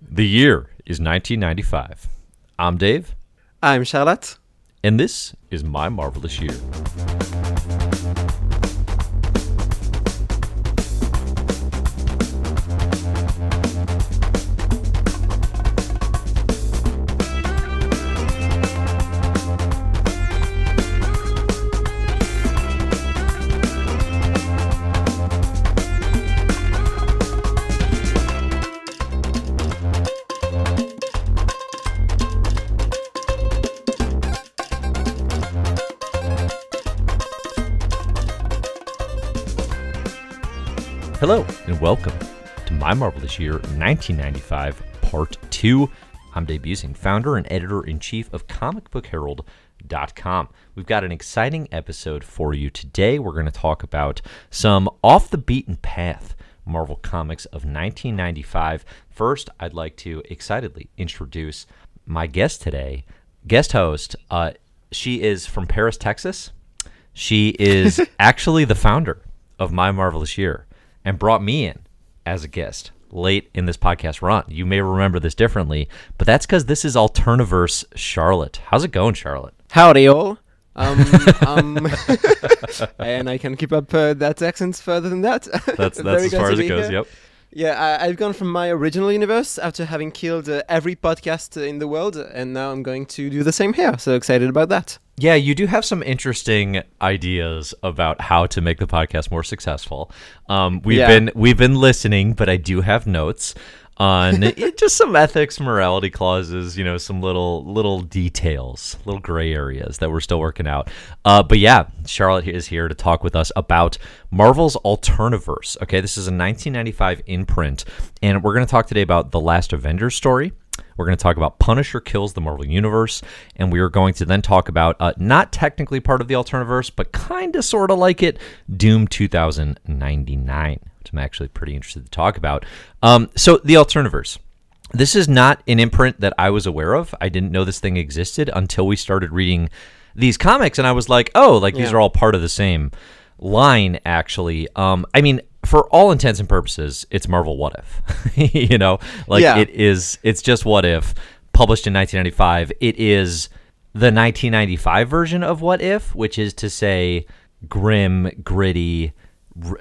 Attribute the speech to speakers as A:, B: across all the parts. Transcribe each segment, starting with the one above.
A: The year is 1995. I'm Dave,
B: I'm Charlotte.
A: and this is My Marvelous Year. My Marvelous Year 1995, Part 2. I'm Dave Buesing, founder and editor in chief of comicbookherald.com. We've got an exciting episode for you today. We're going to talk about some off the beaten path Marvel Comics of 1995. First, I'd like to excitedly introduce my guest today, guest host. Uh, she is from Paris, Texas. She is actually the founder of My Marvelous Year and brought me in as a guest late in this podcast run. You may remember this differently, but that's because this is Alterniverse Charlotte. How's it going, Charlotte?
B: Howdy all. Um, um, and I can keep up uh, that accent further than that.
A: That's that's as far as it goes.
B: here.
A: Yep.
B: Yeah, I, I've gone from my original universe after having killed uh, every podcast in the world, and now I'm going to do the same here. So excited about that.
A: Yeah, you do have some interesting ideas about how to make the podcast more successful. Um, we've
B: Yeah.
A: been we've been listening, but I do have notes on just some ethics, morality clauses. You know, some little little details, little gray areas that we're still working out. Uh, but yeah, Charlotte is here to talk with us about Marvel's Alterniverse. Okay, this is a 1995 imprint, and we're going to talk today about the last Avengers story. We're going to talk about Punisher kills the Marvel Universe, and we are going to then talk about uh, not technically part of the Alterniverse, but kind of sort of like it, Doom 2099, which I'm actually pretty interested to talk about. Um, so, the Alterniverse. This is not an imprint that I was aware of. I didn't know this thing existed until we started reading these comics, and I was like, oh, like these are all part of the same line, actually. Um, I mean, for all intents and purposes, it's Marvel What If. you know, like
B: Yeah.
A: it is, it's just What If, published in 1995. It is the 1995 version of What If, which is to say, grim, gritty, r-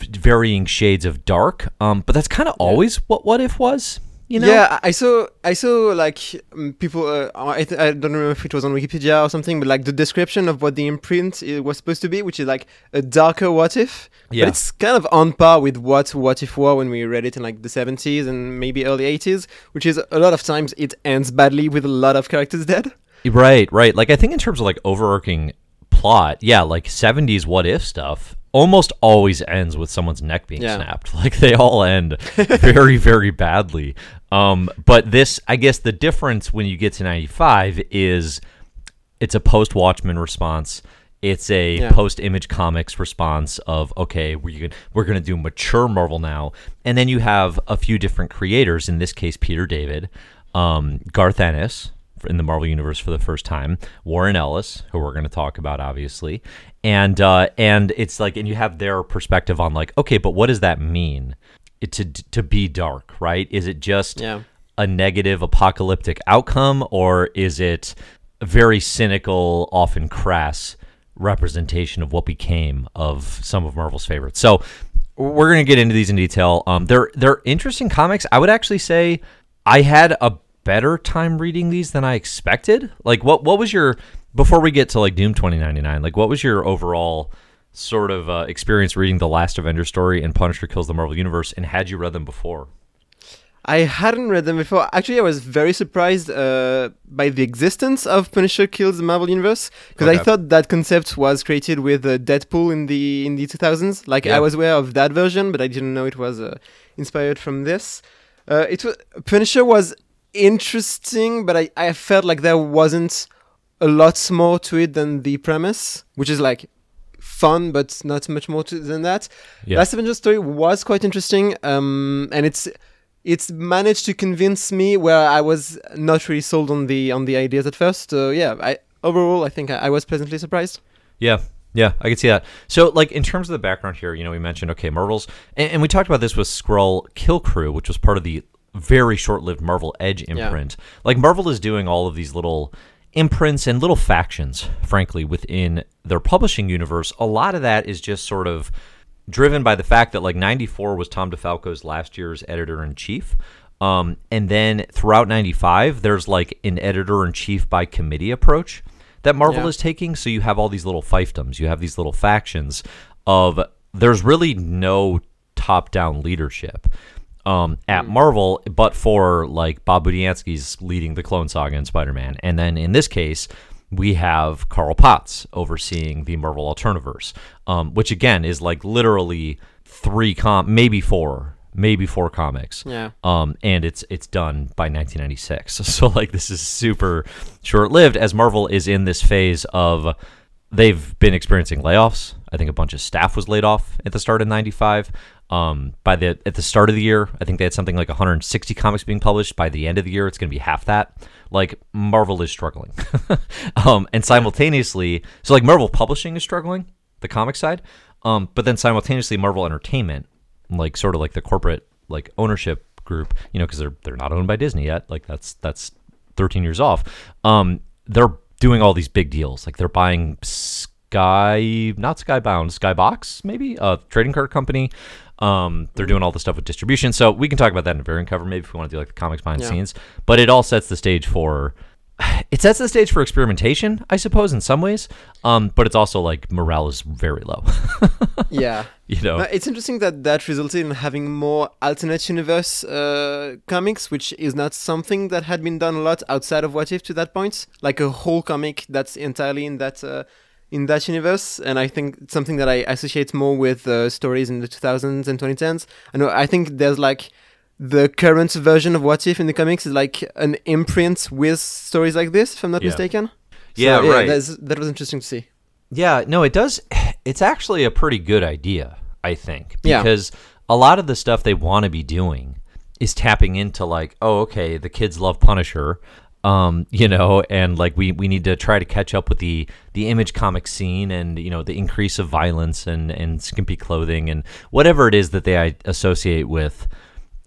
A: varying shades of dark. Um, but that's kind of always what What If was. You know?
B: Yeah, I saw I saw like um, people. Uh, I, th- I don't remember if it was on Wikipedia or something, but like the description of what the imprint i- was supposed to be, which is like a darker what if.
A: Yeah.
B: But it's kind of on par with what what if were when we read it in like the 70s and maybe early 80s, which is a lot of times it ends badly with a lot of characters dead.
A: Right, right. Like I think in terms of like overarching plot, yeah, like 70s what if stuff almost always ends with someone's neck being
B: Yeah.
A: snapped. Like they all end very very badly. Um but this I guess the difference when you get to 95 is it's a post Watchmen response. It's a
B: Yeah.
A: post Image Comics response of okay, we're we're going to do mature Marvel now, and then you have a few different creators. In this case, Peter David, um, Garth Ennis in the Marvel Universe for the first time, Warren Ellis, who we're going to talk about, obviously, and uh, and it's like, and you have their perspective on like, okay, but what does that mean? It, to to be dark, right? Is it just
B: Yeah.
A: a negative apocalyptic outcome, or is it a very cynical, often crass representation of what became of some of Marvel's favorites? So we're gonna get into these in detail. Um, they're they're interesting comics. I would actually say I had a better time reading these than I expected. Like, what what was your before we get to like Doom twenty ninety nine? Like, what was your overall sort of uh, experience reading the last Avenger story and Punisher kills the Marvel Universe? And had you read them before?
B: I hadn't read them before. Actually, I was very surprised uh, by the existence of Punisher kills the Marvel Universe because
A: Okay.
B: I thought that concept was created with uh, Deadpool in the in the 2000s. Like
A: Yeah.
B: I was aware of that version, but I didn't know it was uh, inspired from this. Uh, it was Punisher was interesting, but I, I felt like there wasn't a lot more to it than the premise, which is like fun, but not much more to, than that.
A: Yeah.
B: Last Avenger story was quite interesting, um, and it's it's managed to convince me where I was not really sold on the on the ideas at first. So yeah, I overall I think I, I was pleasantly surprised.
A: Yeah. Yeah, I can see that. So, like, in terms of the background here, you know, we mentioned, okay, Marvel's, and, and we talked about this with Skrull Kill Crew, which was part of the very short-lived Marvel Edge imprint. Like Marvel is doing all of these little imprints and little factions, frankly, within their publishing universe. A lot of that is just sort of driven by the fact that like 94 was Tom DeFalco's last year's editor in chief. Um, and then throughout 95, there's like an editor in chief by committee approach that Marvel
B: Yeah.
A: is taking. So you have all these little fiefdoms, you have these little factions of there's really no top down leadership um, at Marvel, but for like Bob Budiansky's leading the Clone Saga and Spider Man. And then in this case, we have Carl Potts overseeing the Marvel Alterniverse, um, which again is like literally three com, maybe four, maybe four comics.
B: Yeah.
A: Um, and it's it's done by 1996. So like this is super short lived as Marvel is in this phase of they've been experiencing layoffs. I think a bunch of staff was laid off at the start of '95. Um, by the at the start of the year, I think they had something like 160 comics being published. By the end of the year, it's going to be half that. Like Marvel is struggling, um, and simultaneously, so like Marvel Publishing is struggling, the comic side, um, but then simultaneously, Marvel Entertainment, like sort of like the corporate like ownership group, you know, because they're they're not owned by Disney yet. Like that's that's 13 years off. Um, they're doing all these big deals. Like they're buying Sky, not Skybound, Skybox, maybe a trading card company. Um, they're doing all the stuff with distribution. So we can talk about that in a variant cover, maybe if we want to do like the comics behind the
B: Yeah.
A: scenes. But it all sets the stage for. It sets the stage for experimentation, I suppose, in some ways. Um, but it's also like morale is very low.
B: yeah.
A: you know,
B: it's interesting that that resulted in having more alternate universe uh, comics, which is not something that had been done a lot outside of What If to that point. Like a whole comic that's entirely in that uh, in that universe, and I think it's something that I associate more with uh, stories in the 2000s and 2010s. I know I think there's like the current version of What If in the comics is like an imprint with stories like this, if I'm not
A: Yeah.
B: mistaken.
A: Yeah, right.
B: That was interesting to see.
A: Yeah, no, it does. It's actually a pretty good idea, I think,
B: Yeah.
A: because a lot of the stuff they want to be doing is tapping into like, oh, okay, the kids love Punisher, um, you know, and like we we need to try to catch up with the the image comic scene and you know the increase of violence and and skimpy clothing and whatever it is that they associate with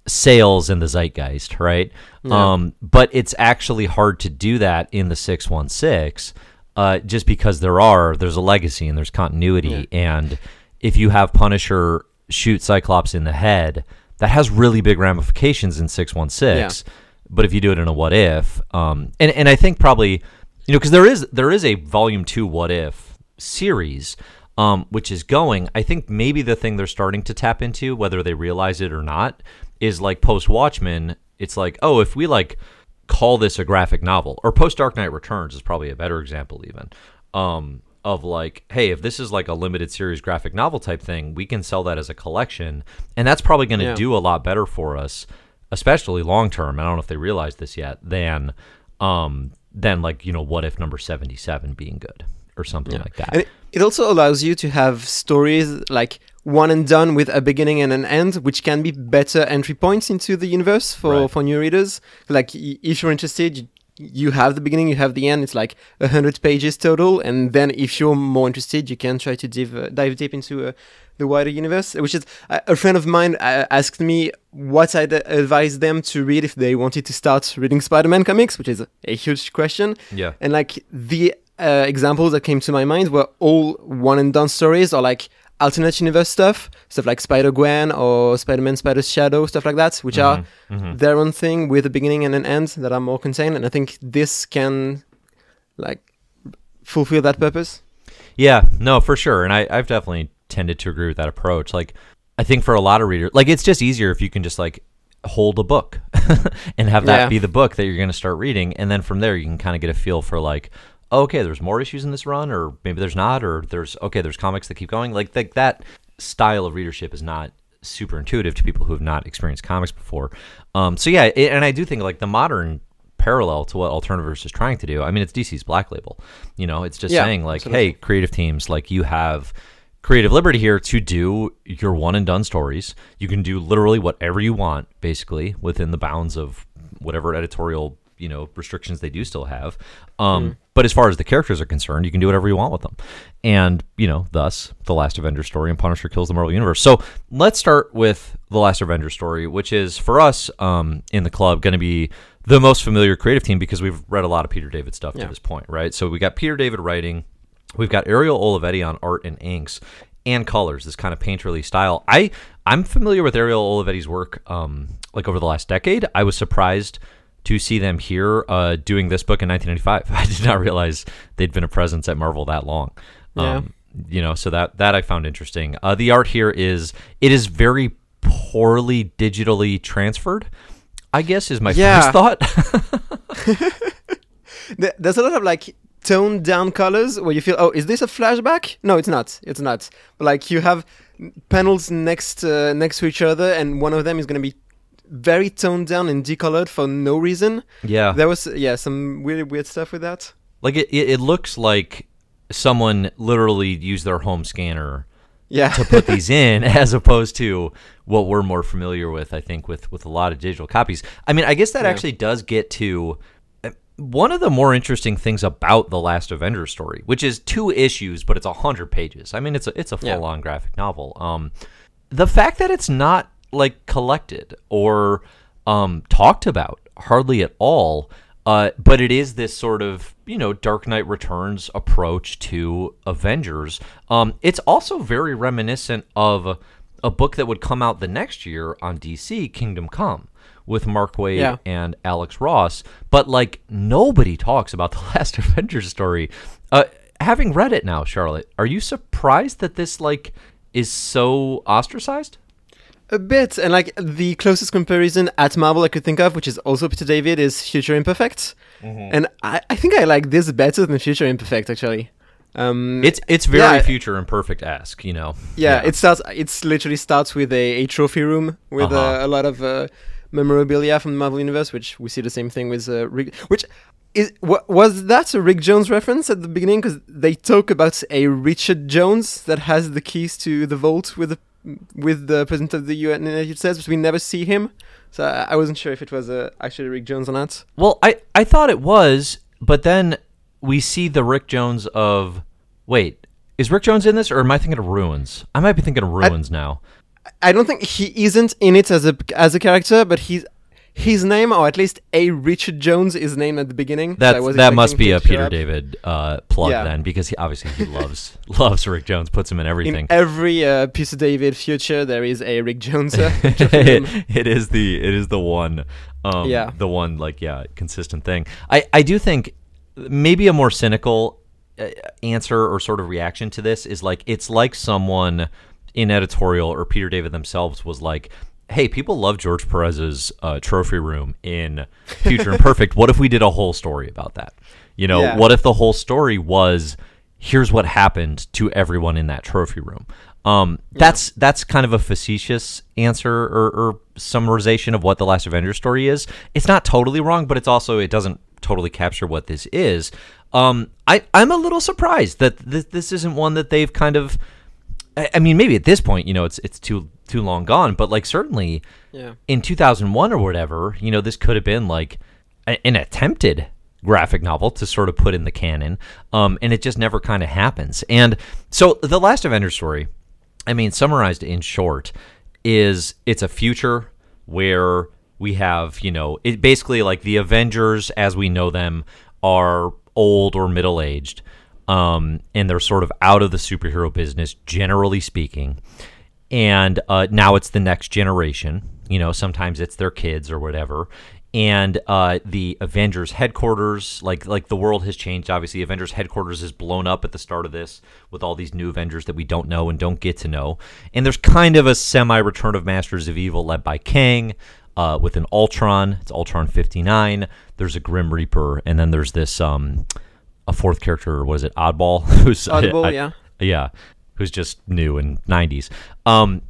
A: sales in the zeitgeist, right? Um, but it's actually hard to do that in the 616 uh, just because there are, there's a legacy and there's continuity. And if you have Punisher shoot Cyclops in the head, that has really big ramifications in 616. But if you do it in a what if, um, and, and I think probably, you know, because there is there is a volume two what if series, um, which is going. I think maybe the thing they're starting to tap into, whether they realize it or not, is like post Watchmen. It's like, oh, if we like call this a graphic novel, or post Dark Knight Returns is probably a better example, even. Um, of like, hey, if this is like a limited series graphic novel type thing, we can sell that as a collection, and that's probably going to
B: Yeah.
A: do a lot better for us, especially long term. I don't know if they realize this yet. Than, um, than like you know, what if number seventy seven being good or something like that.
B: And it- it also allows you to have stories like one and done with a beginning and an end, which can be better entry points into the universe for,
A: Right.
B: for new readers. Like if you're interested, you, you have the beginning, you have the end. It's like a hundred pages total, and then if you're more interested, you can try to dive uh, dive deep into uh, the wider universe. Which is uh, a friend of mine uh, asked me what I'd advise them to read if they wanted to start reading Spider-Man comics, which is a, huge question.
A: yeah,
B: And like the uh, examples that came to my mind were all one and done stories or like alternate universe stuff, stuff like Spider Gwen or Spider Man Spider Shadow, stuff like that, which are
A: Mhm.
B: their own thing with a beginning and an end that are more contained. And I think this can like fulfill that purpose.
A: Yeah, no, for sure. And I, I've definitely tended to agree with that approach. Like, I think for a lot of readers, like, it's just easier if you can just, like, hold a book and have that
B: Yeah.
A: be the book that you're going to start reading. And then from there, you can kind of get a feel for, like, okay, there's more issues in this run, or maybe there's not, or there's, okay, there's comics that keep going. Like, like that style of readership is not super intuitive to people who have not experienced comics before. Um, so, yeah, it, and I do think, like, the modern parallel to what Alterniverse is trying to do. I mean, it's DC's Black Label. You know, it's just
B: Yeah,
A: saying like,
B: absolutely.
A: hey, creative teams, like you have creative liberty here to do your one and done stories. You can do literally whatever you want, basically within the bounds of whatever editorial you know restrictions they do still have. Um, But as far as the characters are concerned, you can do whatever you want with them, and you know, thus the Last Avenger story and Punisher kills the Marvel Universe. So let's start with the Last Avenger story, which is for us um, in the club going to be the most familiar creative team because we've read a lot of Peter David stuff
B: Yeah.
A: to this point, right? So we got Peter David writing, we've got Ariel Olivetti on art and inks and colors, this kind of painterly style. I I'm familiar with Ariel Olivetti's work, um, like over the last decade. I was surprised to see them here uh, doing this book in 1995. I did not realize they'd been a presence at Marvel that long.
B: Yeah.
A: Um, you know, so that that I found interesting. Uh, the art here is it is very poorly digitally transferred. I guess is my
B: Yeah.
A: first thought.
B: There's a lot of like toned down colors where you feel, oh, is this a flashback? No, it's not. It's not. But, like you have panels next uh, next to each other, and one of them is going to be very toned down and decolored for no reason.
A: yeah,
B: There was yeah some weird weird stuff with that.
A: like it, it, it looks like someone literally used their home scanner
B: Yeah.
A: to put these in as opposed to what we're more familiar with i think with with a lot of digital copies i mean i guess that
B: Yeah.
A: actually does get to uh, one of the more interesting things about the last avenger story which is two issues but it's a hundred pages i mean it's a it's a
B: Yeah.
A: full-on graphic novel um the fact that it's not like collected or um talked about hardly at all uh, but it is this sort of you know Dark Knight Returns approach to Avengers. Um, it's also very reminiscent of a book that would come out the next year on DC, Kingdom Come, with Mark Waid
B: Yeah.
A: and Alex Ross. But like nobody talks about the last Avengers story. Uh, having read it now, Charlotte, are you surprised that this like is so ostracized?
B: A bit, and like the closest comparison at Marvel I could think of, which is also Peter David, is Future Imperfect, and I, I think I like this better than Future Imperfect actually. Um,
A: It's it's very
B: Yeah.
A: future imperfect esque, you know.
B: yeah, it starts. It's literally starts with a, a trophy room with
A: Uh-huh.
B: uh, a lot of uh, memorabilia from the Marvel universe, which we see the same thing with uh, Rick. Which is wa- was that a Rick Jones reference at the beginning? Because they talk about a Richard Jones that has the keys to the vault with the with the president of the United States, but we never see him. So I, I wasn't sure if it was uh, actually Rick Jones or not.
A: Well, I, I thought it was, but then we see the Rick Jones of. Wait, is Rick Jones in this, or am I thinking of Ruins? I might be thinking of Ruins now.
B: I don't think he isn't in it as a as a character, but he's his name, or at least a Richard Jones, is named at the beginning. so
A: That
B: was
A: that must be a Peter
B: up.
A: David uh, plug
B: Yeah.
A: then, because he, obviously he loves loves Rick Jones, puts him in everything.
B: In every uh, Peter David future, there is a Rick Jones. Uh, room.
A: it is the it is the one um
B: Yeah.
A: the one like yeah consistent thing i i do think maybe a more cynical uh, answer or sort of reaction to this is like it's like someone in editorial or peter david themselves was like hey people love george perez's uh, trophy room in future imperfect what if we did a whole story about that you know
B: Yeah.
A: what if the whole story was here's what happened to everyone in that trophy room um, that's that's kind of a facetious answer or, or summarization of what the Last Avenger story is. It's not totally wrong, but it's also it doesn't totally capture what this is. Um, I I'm a little surprised that this, this isn't one that they've kind of. I, mean, maybe at this point, you know, it's it's too too long gone, but like certainly
B: yeah.
A: in 2001 or whatever, you know, this could have been like a, an attempted graphic novel to sort of put in the canon, um, and it just never kind of happens. And so, the Last Avenger story, I mean, summarized in short, is it's a future where we have, you know, it basically like the Avengers as we know them are old or middle aged. Um, and they're sort of out of the superhero business, generally speaking and uh, now it's the next generation. You know, sometimes it's their kids or whatever. And uh, the Avengers headquarters, like like the world has changed. Obviously, Avengers headquarters is blown up at the start of this with all these new Avengers that we don't know and don't get to know. And there's kind of a semi Return of Masters of Evil led by Kang. Uh, with an Ultron, it's Ultron 59. There's a Grim Reaper, and then there's this um, a fourth character. What is it? Oddball, who's
B: Audible,
A: I-
B: yeah.
A: yeah, who's just new in '90s. Um,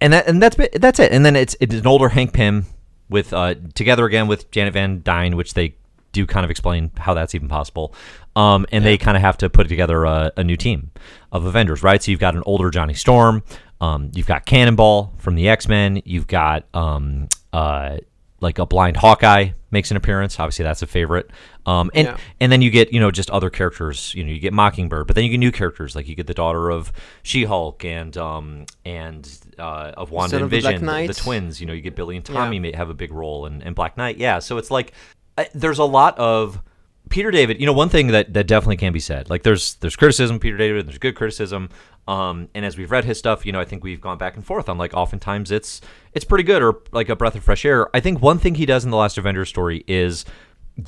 A: and that and that's that's it. And then it's it's an older Hank Pym with uh together again with Janet Van Dyne, which they do kind of explain how that's even possible. Um, and they kind of have to put together a, a new team of Avengers, right? So you've got an older Johnny Storm, um, you've got Cannonball from the X Men, you've got um, uh, like a blind Hawkeye makes an appearance. Obviously, that's a favorite. Um, and
B: Yeah.
A: and then you get you know just other characters. You know, you get Mockingbird, but then you get new characters like you get the daughter of She-Hulk and um and uh, of Wanda
B: Son
A: and Vision, the, the twins. You know, you get Billy and
B: Yeah.
A: Tommy may have a big role in, in Black Knight. Yeah, so it's like uh, there's a lot of Peter David. You know, one thing that that definitely can be said. Like there's there's criticism Peter David, and there's good criticism. Um, and as we've read his stuff, you know, I think we've gone back and forth on like oftentimes it's it's pretty good or like a breath of fresh air. I think one thing he does in the Last Avengers story is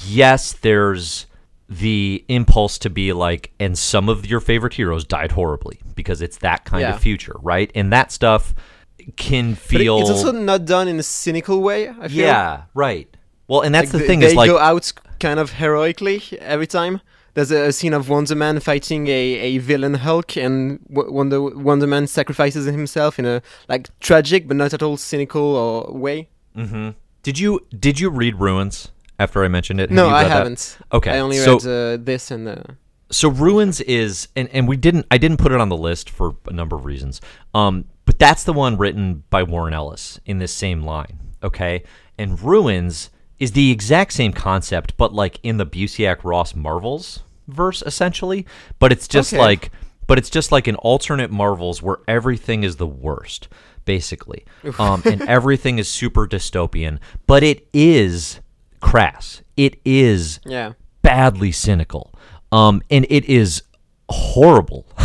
A: yes, there's the impulse to be like, and some of your favorite heroes died horribly because it's that kind
B: Yeah.
A: of future, right? And that stuff can
B: But
A: feel
B: it's also not done in a cynical way. I feel.
A: yeah, right. Well, and that's
B: Like,
A: the thing
B: they
A: is like
B: go out kind of heroically every time. There's a, a scene of Wonder Man fighting a, a villain Hulk, and W- Wonder Wonder Man sacrifices himself in a like tragic but not at all cynical or way.
A: hmm Did you did you read Ruins after I mentioned it? Have
B: no, I
A: read that?
B: haven't.
A: Okay,
B: I only
A: so
B: read uh, this and uh,
A: so Ruins is and and we didn't I didn't put it on the list for a number of reasons. Um, but that's the one written by Warren Ellis in this same line. Okay, and Ruins is the exact same concept, but like in the Busiek Ross Marvels verse essentially. But it's just
B: Okay.
A: like but it's just like an alternate Marvels where everything is the worst, basically, um, and everything is super dystopian. But it is crass. It is
B: yeah.
A: badly cynical, um, and it is horrible.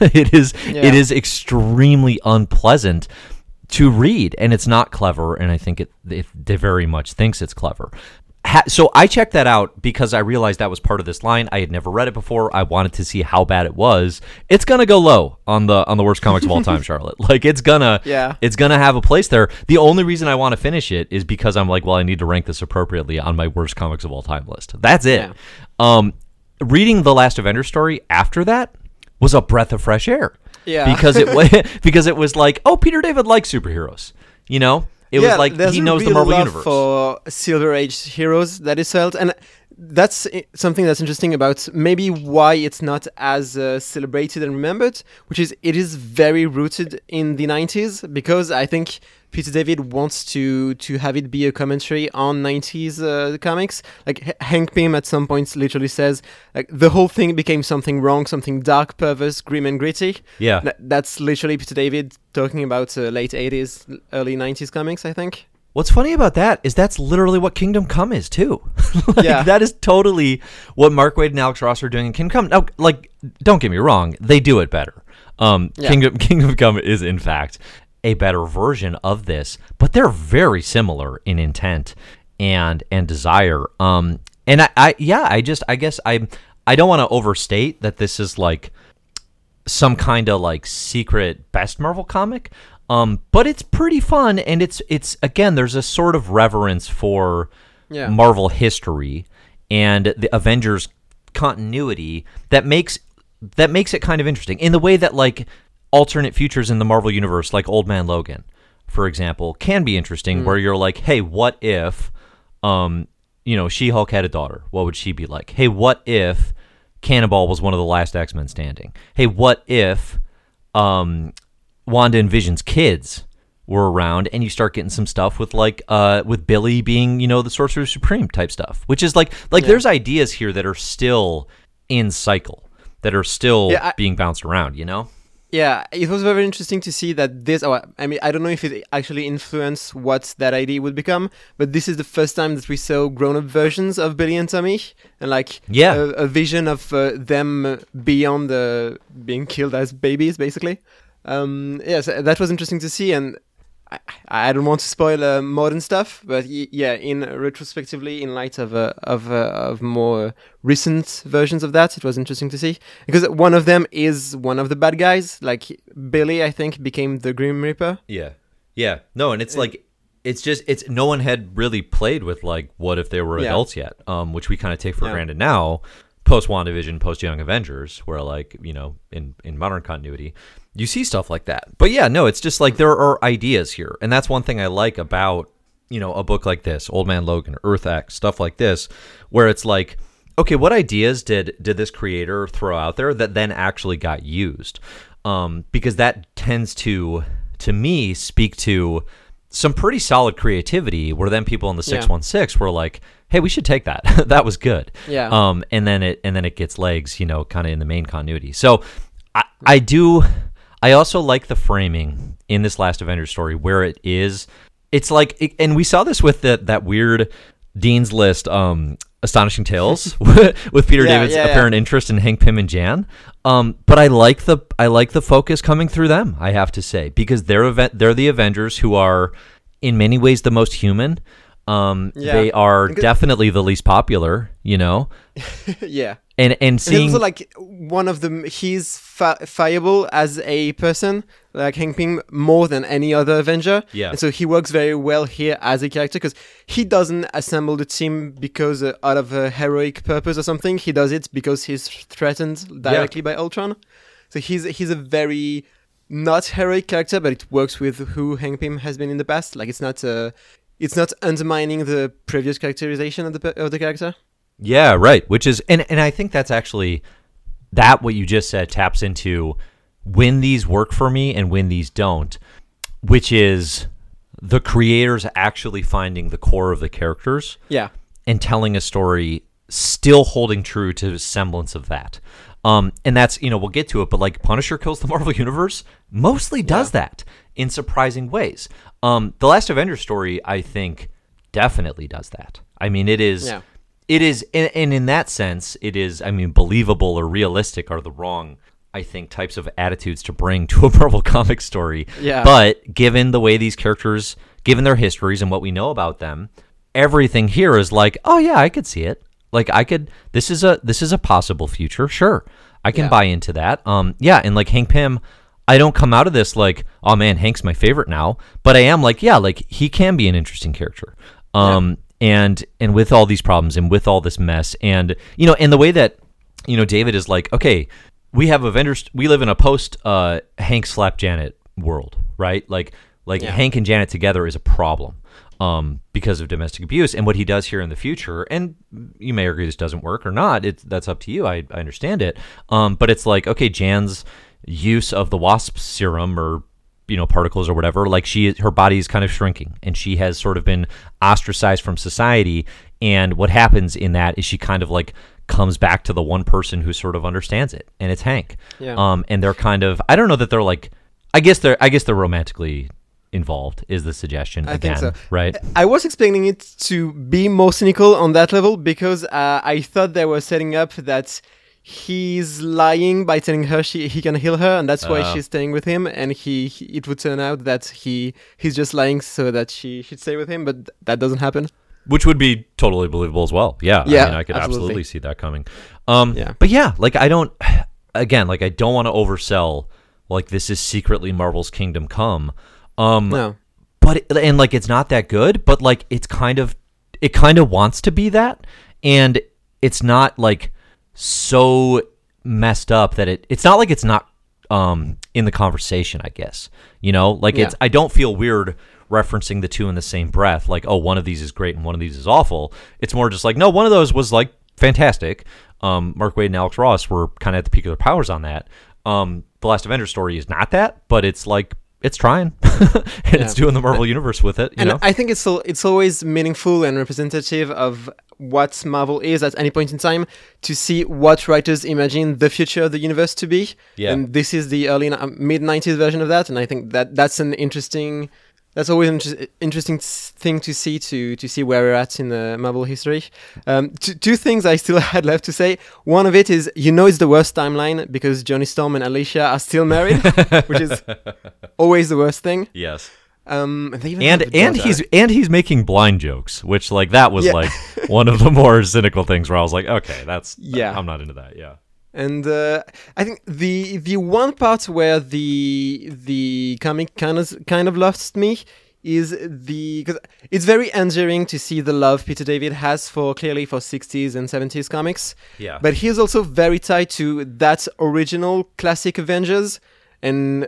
A: it is
B: Yeah.
A: it is extremely unpleasant to read, and it's not clever. And I think it it, it very much thinks it's clever. Ha- so I checked that out because I realized that was part of this line. I had never read it before. I wanted to see how bad it was. It's gonna go low on the on the worst comics of all time, Charlotte. Like it's gonna
B: Yeah.
A: it's gonna have a place there. The only reason I want to finish it is because I'm like, well, I need to rank this appropriately on my worst comics of all time list. That's it.
B: Yeah.
A: Um, reading the last Avenger story after that was a breath of fresh air.
B: Yeah.
A: because it because it was like, oh, Peter David likes superheroes. You know, it
B: yeah,
A: was like he knows the Marvel
B: love
A: universe.
B: for Silver Age heroes that is felt, and that's something that's interesting about maybe why it's not as uh, celebrated and remembered, which is it is very rooted in the 90s because I think Peter David wants to to have it be a commentary on 90s uh, comics. Like H- Hank Pym at some points literally says like the whole thing became something wrong, something dark, perverse, grim and gritty.
A: yeah,
B: Th- That's literally Peter David talking about uh, late 80s, early 90s comics, I think.
A: What's funny about that is that's literally what Kingdom Come is too. like,
B: Yeah.
A: that is totally what Mark Waid and Alex Ross are doing in Kingdom Come. Now, like, don't get me wrong, they do it better. Um,
B: Yeah.
A: Kingdom Kingdom Come is in fact a better version of this, but they're very similar in intent and and desire. Um, and I, I yeah, I just I guess I I don't want to overstate that this is like some kind of like secret best Marvel comic. Um, but it's pretty fun, and it's it's again there's a sort of reverence for
B: Yeah.
A: Marvel history and the Avengers continuity that makes that makes it kind of interesting in the way that like alternate futures in the Marvel universe, like Old Man Logan, for example, can be interesting. Where you're like, hey, what if, um, you know, She Hulk had a daughter? What would she be like? Hey, what if Cannonball was one of the last X Men standing? Hey, what if, um, Wanda and Vision's kids were around and you start getting some stuff with like uh with Billy being, you know, the Sorcerer Supreme type stuff. Which is like like
B: Yeah.
A: there's ideas here that are still in cycle, that are still
B: Yeah, I-
A: being bounced around, you know?
B: Yeah, it was very interesting to see that this. Oh, I mean, I don't know if it actually influenced what that idea would become, but this is the first time that we saw grown-up versions of Billy and Tommy, and like
A: Yeah.
B: a, a vision of uh, them beyond uh, being killed as babies, basically. Um, yes, that was interesting to see, and I, I don't want to spoil uh, modern stuff, but y- yeah, in retrospectively, in light of uh, of uh, of more recent versions of that, it was interesting to see because one of them is one of the bad guys. Like Billy, I think, became the Grim Reaper.
A: Yeah. Yeah. No, and it's like it's just it's no one had really played with like what if they were
B: Yeah.
A: adults yet, um, which we kind of take for
B: Yeah.
A: granted now, post WandaVision, post Young Avengers, where like you know in in modern continuity, you see stuff like that. But yeah, no, it's just like there are ideas here, and that's one thing I like about you know a book like this, Old Man Logan, Earth X, stuff like this, where it's like. Okay, what ideas did did this creator throw out there that then actually got used? Um, because that tends to, to me, speak to some pretty solid creativity where then people in the
B: Yeah.
A: 616 were like hey we should take that that was good
B: Yeah.
A: um and then it and then it gets legs you know kind of in the main continuity so i i do i also like the framing in this last avengers story where it is it's like it, and we saw this with the, that weird dean's list um astonishing tales with peter
B: Yeah,
A: david's
B: yeah, yeah.
A: apparent interest in hank pym and jan um, but I like the I like the focus coming through them. I have to say because they're event they're the Avengers who are in many ways the most human. Um,
B: Yeah.
A: They are definitely the least popular. You know,
B: yeah.
A: and and seeing
B: also like one of them. He's fi- fiable as a person, like Hank Pym, more than any other Avenger.
A: Yeah.
B: And so he works very well here as a character because he doesn't assemble the team because uh, out of a heroic purpose or something. He does it because he's threatened directly by Ultron. So he's he's a very not heroic character, but it works with who Hank Pym has been in the past. Like it's not uh, it's not undermining the previous characterization of the of the character.
A: Yeah, right. Which is and and I think that's actually that what you just said taps into when these work for me and when these don't, which is the creators actually finding the core of the characters
B: Yeah.
A: and telling a story still holding true to semblance of that. Um, and that's you know we'll get to it, but like Punisher kills the Marvel Universe mostly does that in surprising ways. Um, the Last Avenger story, I think, definitely does that. I mean, it is
B: Yeah.
A: it is and, and in that sense it is i mean believable or realistic are the wrong i think types of attitudes to bring to a marvel comic story
B: Yeah.
A: but given the way these characters given their histories and what we know about them everything here is like oh yeah i could see it like i could this is a this is a possible future sure i can
B: Yeah.
A: buy into that um yeah and like hank pym I don't come out of this like, oh man, Hank's my favorite now, but I am like, yeah, like he can be an interesting character. Um, and and with all these problems and with all this mess and you know and the way that you know David is like okay we have Avengers we live in a post uh Hank slap Janet world right like like
B: Yeah.
A: Hank and Janet together is a problem um because of domestic abuse and what he does here in the future. And you may agree this doesn't work or not. It's that's up to you. I, I understand it. Um but it's like okay Jan's use of the wasp serum or you know particles or whatever like she her body is kind of shrinking and she has sort of been ostracized from society. And what happens in that is she kind of like comes back to the one person who sort of understands it and it's Hank.
B: Yeah.
A: um and they're kind of I don't know that they're like I guess they're I guess they're romantically involved is the suggestion
B: I
A: again
B: think so.
A: right
B: I was expecting it to be more cynical on that level because uh, I thought they were setting up that he's lying by telling her she he can heal her, and that's why
A: Oh.
B: she's staying with him. And he, he it would turn out that he he's just lying so that she should stay with him, but that doesn't happen.
A: which would be totally believable as well. Yeah,
B: Yeah,
A: I mean, I could absolutely.
B: absolutely.
A: see that coming. Um,
B: Yeah.
A: but yeah, like I don't, again, like I don't want to oversell. Like this is secretly Marvel's Kingdom Come. Um,
B: No,
A: but it, and like it's not that good, but like it's kind of, it kind of wants to be that, and it's not like so messed up that it. It's not like it's not um in the conversation. I guess you know, like it's. I don't feel weird referencing the two in the same breath. Like, oh, one of these is great and one of these is awful. It's more just like, no, one of those was like fantastic. Um, Mark Waid and Alex Ross were kind of at the peak of their powers on that. Um, the Last Avenger story is not that, but it's like it's trying and it's doing the Marvel universe with it. You
B: and
A: know,
B: I think it's it's always meaningful and representative of what Marvel is at any point in time to see what writers imagine the future of the universe to be.
A: Yeah.
B: And this is the early mid '90s version of that, and I think that that's an interesting. That's always an inter- interesting s- thing to see to to see where we're at in the Marvel history. Um, two, two things I still had left to say. One of it is you know it's the worst timeline because Johnny Storm and Alicia are still married, which is always the worst thing.
A: yes.
B: Um, they even
A: And and he's and he's making blind jokes, which like that was
B: Yeah.
A: like one of the more cynical things where I was like, okay, that's
B: Yeah.
A: I'm not into that. Yeah.
B: And uh, I think the the one part where the the comic kind of kind of lost me is the because it's very endearing to see the love Peter David has for clearly for 60s and 70s comics.
A: Yeah.
B: But he's also very tied to that original classic Avengers and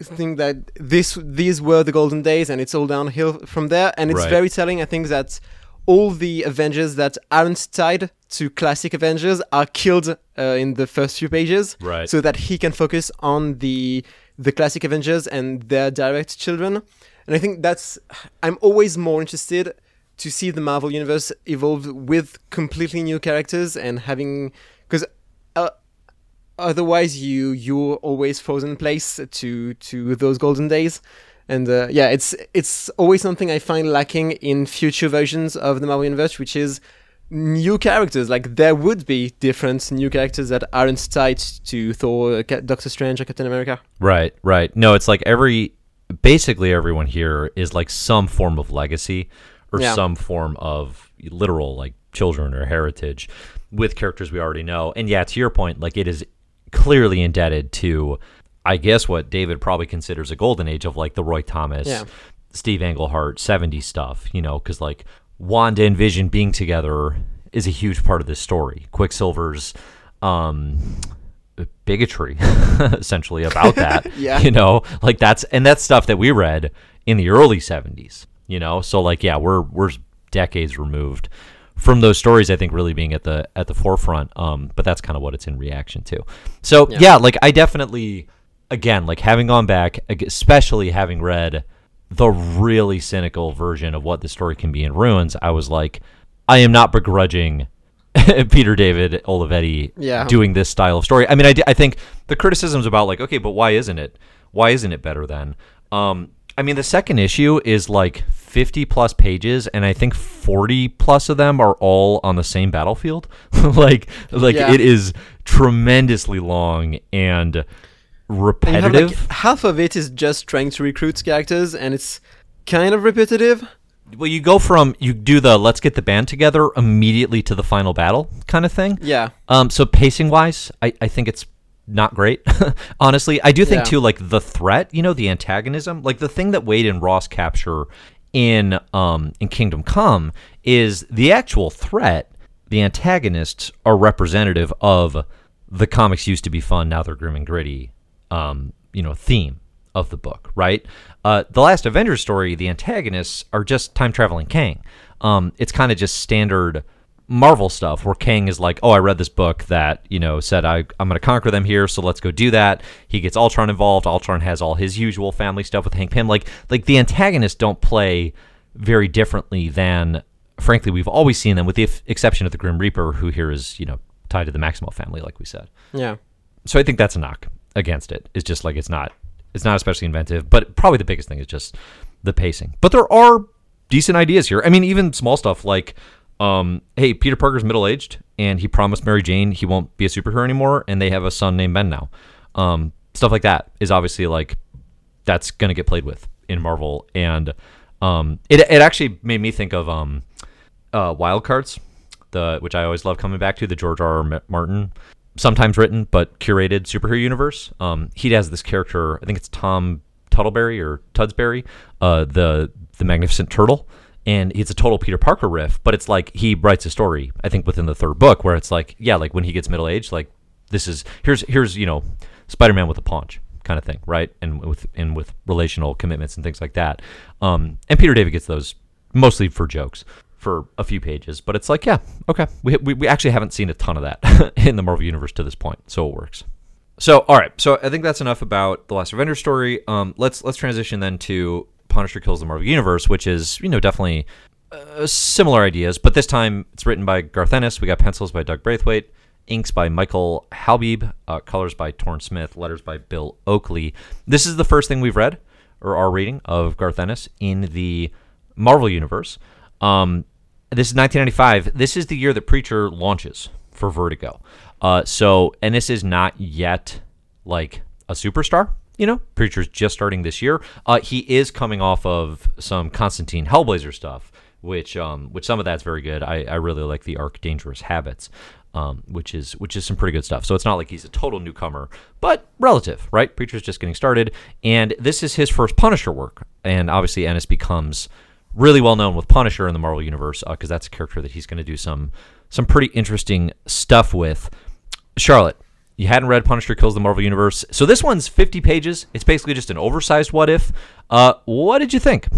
B: I think that this these were the golden days and it's all downhill from there and it's
A: Right.
B: very telling I think that all the Avengers that aren't tied to classic Avengers are killed uh, in the first few pages.
A: Right.
B: so that he can focus on the the classic Avengers and their direct children. And I think that's I'm always more interested to see the Marvel universe evolve with completely new characters and having because uh, otherwise you you're always frozen in place to to those golden days. And uh, yeah it's it's always something i find lacking in future versions of the marvel universe which is new characters like there would be different new characters that aren't tied to thor doctor strange or captain america
A: right right no it's like every basically everyone here is like some form of legacy or
B: Yeah.
A: some form of literal like children or heritage with characters we already know. And yeah, to your point, like it is clearly indebted to I guess what David probably considers a golden age of like the Roy Thomas,
B: Yeah.
A: Steve Englehart 70s stuff, you know, cuz like Wanda and Vision being together is a huge part of this story. Quicksilver's um bigotry essentially about that
B: Yeah.
A: you know like that's and that's stuff that we read in the early 70s you know so like yeah we're we're decades removed from those stories i think really being at the at the forefront um but that's kind of what it's in reaction to so yeah.
B: Yeah.
A: like i definitely again like having gone back especially having read the really cynical version of what the story can be in ruins i was like i am not begrudging peter david olivetti
B: Yeah.
A: doing this style of story i mean I, I think the criticisms about like okay but why isn't it why isn't it better then um i mean the second issue is like 50 plus pages and i think 40 plus of them are all on the same battlefield like like
B: Yeah.
A: it is tremendously long and
B: You have,
A: repetitive
B: like, half of it is just trying to recruit characters and it's kind of repetitive
A: well you go from you do the let's get the band together immediately to the final battle kind of thing
B: yeah
A: Um, so pacing wise, I, I think it's not great. Honestly, I do think
B: Yeah.
A: too, like the threat, you know, the antagonism, like the thing that Waid and Ross capture in um in Kingdom Come is the actual threat. The antagonists are representative of the comics used to be fun, now they're grim and gritty. Um, you know, theme of the book, right? Uh, the last Avengers story, the antagonists are just time traveling Kang. Um, it's kind of just standard Marvel stuff where Kang is like, "Oh, I read this book that you know said I I'm going to conquer them here, so let's go do that." He gets Ultron involved. Ultron has all his usual family stuff with Hank Pym. Like like the antagonists don't play very differently than frankly we've always seen them, with the f- exception of the Grim Reaper, who here is you know tied to the Maximoff family, like we said
B: yeah
A: so I think that's a knock against it. It's just like it's not it's not especially inventive, but probably the biggest thing is just the pacing. But there are decent ideas here. I mean, even small stuff like um, hey, Peter Parker's middle aged and he promised Mary Jane he won't be a superhero anymore, and they have a son named Ben now. Um, stuff like that is obviously like that's gonna get played with in Marvel, and um, it it actually made me think of um, uh, Wild Cards, the which I always love coming back to the George R. R. Martin, sometimes written but curated superhero universe. Um, he has this character, I think it's Tom Tuttleberry or Tudsberry, uh, the the Magnificent Turtle, and it's a total Peter Parker riff. But it's like he writes a story, I think within the third book, where it's like, yeah, like when he gets middle aged, like this is here's here's you know Spider Man with a paunch kind of thing, right? And with and with relational commitments and things like that. Um, and Peter David gets those mostly for jokes for a few pages, but it's like, yeah, okay, we, we, we actually haven't seen a ton of that in the Marvel universe to this point, so it works. So, all right, so I think that's enough about the Last Avenger story. Um, let's let's transition then to Punisher kills the Marvel universe, which is you know definitely uh, similar ideas, but this time it's written by Garth Ennis. We got pencils by Doug Braithwaite, inks by Michael Halbib, uh, colors by Tom Smith, letters by Bill Oakley. This is the first thing we've read or are reading of Garth Ennis in the Marvel universe. Um, this is 1995. This is the year that Preacher launches for Vertigo. Uh, so, and this is not yet like a superstar. You know, Preacher's just starting this year. Uh, he is coming off of some Constantine Hellblazer stuff, which um, which some of that's very good. I, I really like the arc Dangerous Habits, um, which is which is some pretty good stuff. So it's not like he's a total newcomer, but relative, right? Preacher's just getting started, and this is his first Punisher work, and obviously Ennis becomes really well known with Punisher in the Marvel universe because that's a character that he's going to do some some pretty interesting stuff with. Charlotte, you hadn't read Punisher Kills the Marvel Universe, so this one's 50 pages. It's basically just an oversized what if. Uh, what did you think?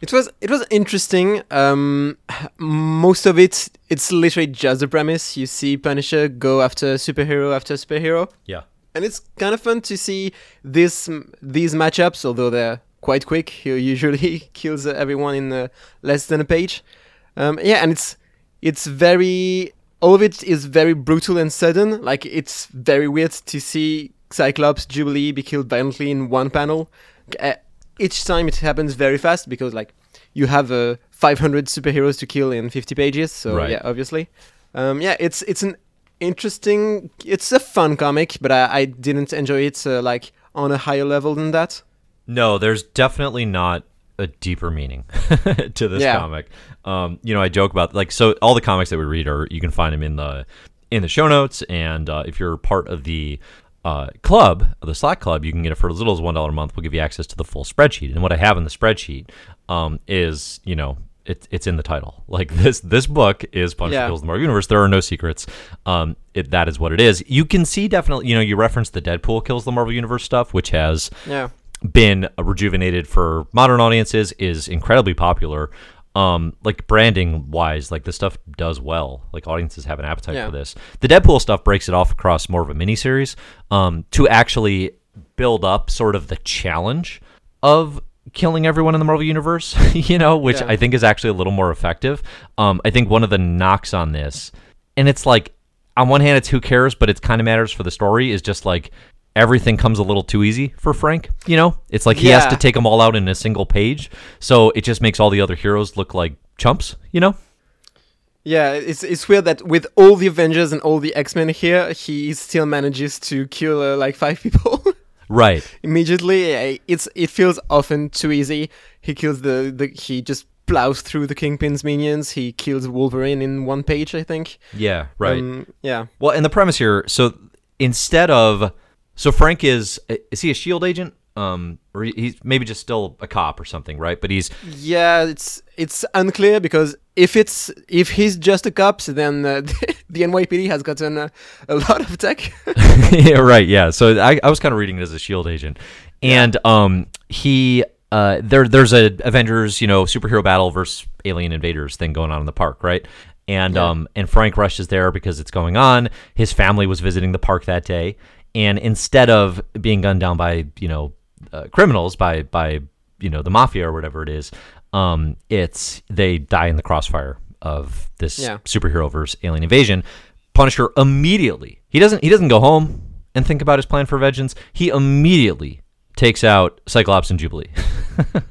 B: It was it was interesting. Um, most of it it's literally just the premise. You see Punisher go after superhero after superhero,
A: Yeah.
B: and it's kind of fun to see this these matchups. Although they're quite quick. He usually kills everyone in uh, less than a page. Um, yeah, and it's it's very all of it is very brutal and sudden. Like it's very weird to see Cyclops Jubilee be killed violently in one panel. Uh, each time it happens very fast because like you have uh, 500 superheroes to kill in 50 pages. So
A: Right.
B: yeah, obviously, um, yeah, it's it's an interesting. It's a fun comic, but I, I didn't enjoy it uh, like on a higher level than that.
A: No, there's definitely not a deeper meaning to this
B: Yeah.
A: comic. Um, you know, I joke about like so all the comics that we read are you can find them in the in the show notes, and uh, if you're part of the uh, club, the Slack club, you can get it for as little as one dollar a month. We'll give you access to the full spreadsheet, and what I have in the spreadsheet um, is you know. It's, it's in the title. Like this this book is Punisher
B: Yeah.
A: Kills the Marvel Universe. There are no secrets. Um, it, that is what it is. You can see definitely. You know, you reference the Deadpool Kills the Marvel Universe stuff, which has
B: Yeah,
A: been rejuvenated for modern audiences is incredibly popular um like branding wise like the stuff does well like audiences have an appetite
B: Yeah.
A: for this the deadpool stuff breaks it off across more of a miniseries um to actually build up sort of the challenge of killing everyone in the marvel universe you know which
B: Yeah.
A: i think is actually a little more effective um i think one of the knocks on this and it's like on one hand it's who cares but it kind of matters for the story is just like everything comes a little too easy for frank you know it's like he has to take them all out in a single page so it just makes all the other heroes look like chumps you know
B: yeah. It's it's weird that with all the Avengers and all the X Men here, he still manages to kill uh, like five people.
A: right
B: immediately. It's it feels often too easy. He kills the, the he just plows through the Kingpin's minions. He kills Wolverine in one page, I think.
A: yeah right
B: Um, yeah.
A: well and the premise here so instead of so frank is is he a shield agent um or he's maybe just still a cop or something right but he's
B: Yeah, it's it's unclear because if it's if he's just a cop, then uh, the NYPD has gotten uh, a lot of tech.
A: yeah, right. Yeah. So I, I was kind of reading it as a Shield agent, and um, he uh, there there's a Avengers, you know, superhero battle versus alien invaders thing going on in the park, right? And
B: Yeah.
A: um, and Frank rushes there because it's going on. His family was visiting the park that day, and instead of being gunned down by you know uh, criminals by by you know the mafia or whatever it is, um, it's they die in the crossfire of this
B: Yeah.
A: superhero versus alien invasion. Punisher immediately he doesn't he doesn't go home and think about his plan for vengeance. He immediately takes out Cyclops and Jubilee.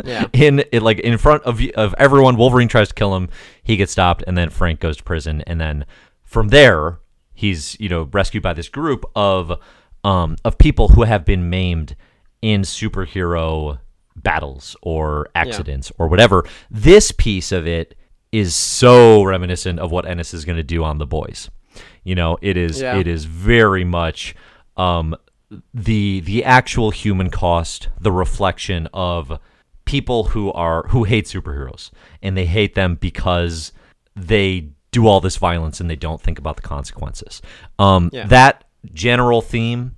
B: Yeah.
A: in it, like in front of of everyone, Wolverine tries to kill him. He gets stopped, and then Frank goes to prison. And then from there, he's you know rescued by this group of um of people who have been maimed in superhero battles or accidents or whatever. This piece of it is so reminiscent of what Ennis is going to do on the boys. You know, it is
B: Yeah.
A: it is very much um, the the actual human cost, the reflection of people who are who hate superheroes and they hate them because they do all this violence and they don't think about the consequences. Um,
B: Yeah.
A: That general theme,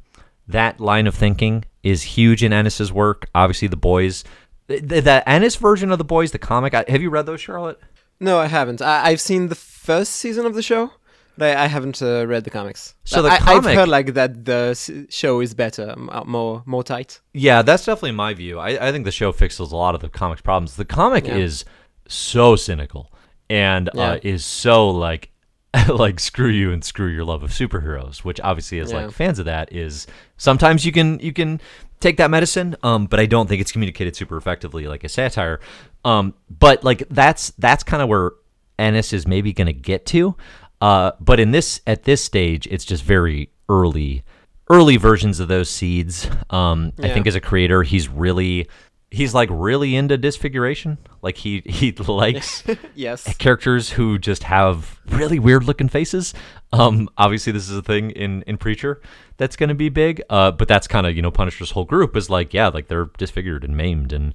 A: that line of thinking is huge in Ennis's work. Obviously, the boys. The, the Ennis version of the boys, the comic. I- Have you read those, Charlotte?
B: No, I haven't. I, I've seen the first season of the show, but I, I haven't uh, read the comics.
A: So the
B: I,
A: comic-
B: I've heard like that the show is better, uh, more more tight.
A: Yeah, that's definitely my view. I, I think the show fixes a lot of the comics problems. The comic
B: Yeah.
A: is so cynical and
B: Yeah.
A: uh, is so like like screw you and screw your love of superheroes, which obviously as
B: Yeah.
A: like fans of that is sometimes you can you can take that medicine, um, but I don't think it's communicated super effectively like a satire. Um, but like that's that's kind of where Ennis is maybe going to get to. Uh, but in this at this stage, it's just very early early versions of those seeds. Um, I think as a creator, he's really he's like really into disfiguration. Like he he likes
B: Yes.
A: characters who just have really weird looking faces. Um, obviously, this is a thing in in Preacher that's going to be big. Uh, but that's kind of you know Punisher's whole group is like yeah, like they're disfigured and maimed and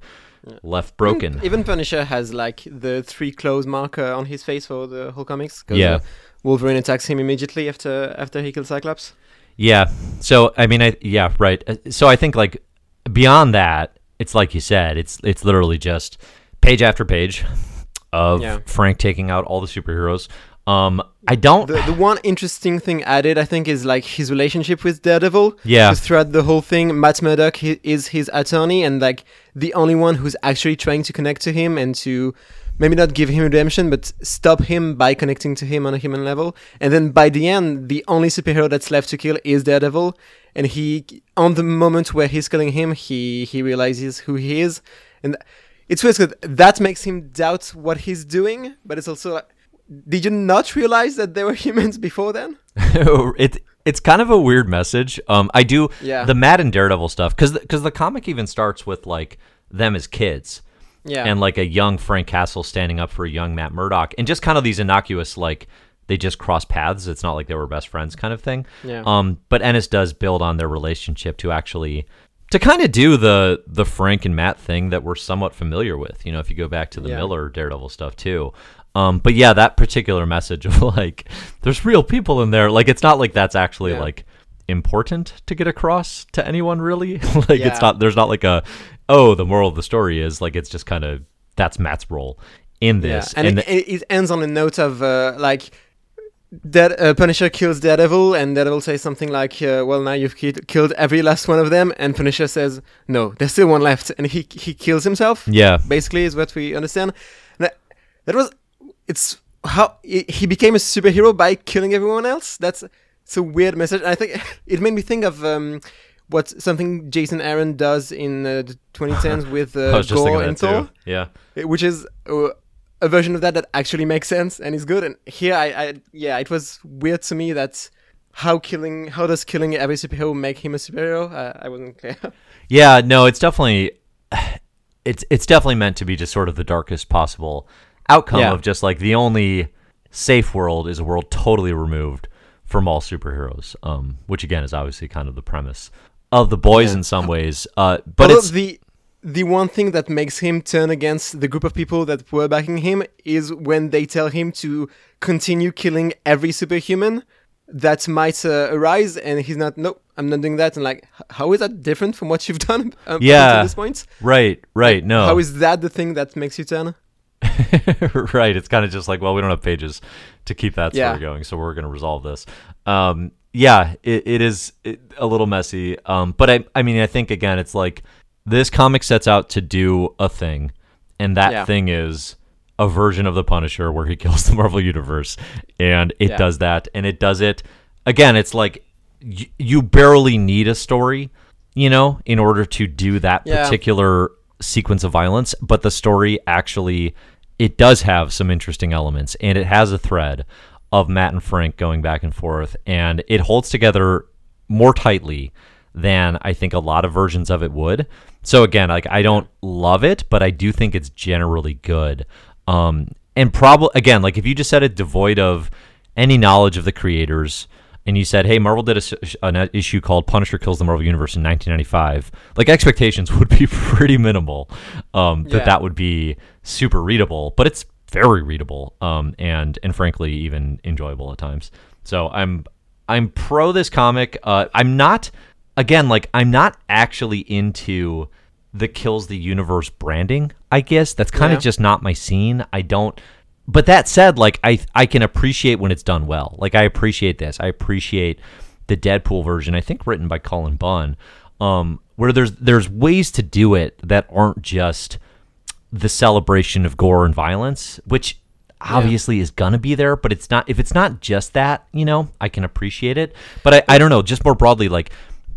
A: left broken.
B: Even Punisher has like the three claws marker on his face for the whole comics.
A: Yeah.
B: uh, Wolverine attacks him immediately after after he kills Cyclops.
A: Yeah. So I mean, I yeah, right. Uh, So I think like beyond that, it's like you said, it's it's literally just page after page of
B: Yeah.
A: Frank taking out all the superheroes. Um, I don't.
B: The, the one interesting thing added, I think, is like his relationship with Daredevil.
A: Yeah.
B: 'Cause throughout the whole thing, Matt Murdock he, is his attorney and like the only one who's actually trying to connect to him and to maybe not give him redemption, but stop him by connecting to him on a human level. And then by the end, the only superhero that's left to kill is Daredevil. And he, on the moment where he's killing him, he he realizes who he is, and it's weird 'cause that makes him doubt what he's doing. But it's also like, did you not realize that they were humans before then?
A: it it's kind of a weird message. Um, I do
B: Yeah.
A: the Mad and Daredevil stuff because because the comic even starts with like them as kids
B: Yeah.
A: and like a young Frank Castle standing up for a young Matt Murdock, and just kind of these innocuous like they just cross paths. It's not like they were best friends kind of thing.
B: Yeah.
A: Um, but Ennis does build on their relationship to actually to kind of do the the Frank and Matt thing that we're somewhat familiar with. You know, if you go back to the
B: Yeah.
A: Miller Daredevil stuff too. Um, but yeah, that particular message of like, there's real people in there. Like, it's not like that's actually
B: Yeah.
A: like important to get across to anyone really. like,
B: Yeah.
A: it's not. There's not like a, oh, the moral of the story is like it's just kind of that's Matt's role in this.
B: Yeah. And,
A: And
B: it, it it ends on a note of uh, like that uh, Punisher kills Daredevil, and Daredevil says something like, uh, "Well, now you've ki- killed every last one of them," and Punisher says, "No, there's still one left," and he he kills himself.
A: yeah,
B: Basically, is what we understand. That, that was it's how he he became a superhero by killing everyone else. That's it's a weird message. I think it made me think of. Um, what something Jason Aaron does in uh, the 2010s with uh,
A: was just thinking Gorr
B: and Thor.
A: Yeah.
B: which is uh, a version of that that actually makes sense and is good. And here, I, I yeah, it was weird to me that how killing how does killing every superhero make him a superhero? Uh, I wasn't clear.
A: Yeah, no, it's definitely it's it's definitely meant to be just sort of the darkest possible outcome
B: Yeah.
A: of just like the only safe world is a world totally removed from all superheroes. Um, which again is obviously kind of the premise of the boys
B: Yeah.
A: in some ways. Uh, but
B: Although
A: it's
B: the the one thing that makes him turn against the group of people that were backing him is when they tell him to continue killing every superhuman that might uh, arise, and he's not. Nope, I'm not doing that. And like, how is that different from what you've done? Um, up
A: Yeah.
B: this point.
A: right, right. No,
B: How is that the thing that makes you turn?
A: right. It's kind of just like, well, we don't have pages to keep that story
B: Yeah.
A: going, so we're going to resolve this. Um, yeah, it, it is a little messy. Um, but I, I mean, I think again, it's like this comic sets out to do a thing, and that
B: Yeah.
A: thing is a version of the Punisher where he kills the Marvel Universe, and it
B: Yeah.
A: does that, and it does it again. It's like y- you barely need a story, you know, in order to do that
B: Yeah.
A: particular sequence of violence, but the story actually it does have some interesting elements and it has a thread of Matt and Frank going back and forth and it holds together more tightly than I think a lot of versions of it would. So again, like I don't love it, but I do think it's generally good. Um and probably again, like if you just said it devoid of any knowledge of the creators and you said, "Hey, Marvel did a an issue called Punisher Kills the Marvel Universe in 1995," like expectations would be pretty minimal. Um, that
B: Yeah.
A: that would be super readable, but it's very readable, um, and and frankly even enjoyable at times. So I'm I'm pro this comic. Uh, I'm not again like I'm not actually into the kills the universe branding. I guess that's kind of
B: Yeah.
A: just not my scene. I don't. But that said, like I I can appreciate when it's done well. Like I appreciate this. I appreciate the Deadpool version. I think written by Cullen Bunn, um, where there's there's ways to do it that aren't just the celebration of gore and violence, which obviously is gonna be there. But it's not if it's not just that, you know, I can appreciate it. But I, I don't know, just more broadly, like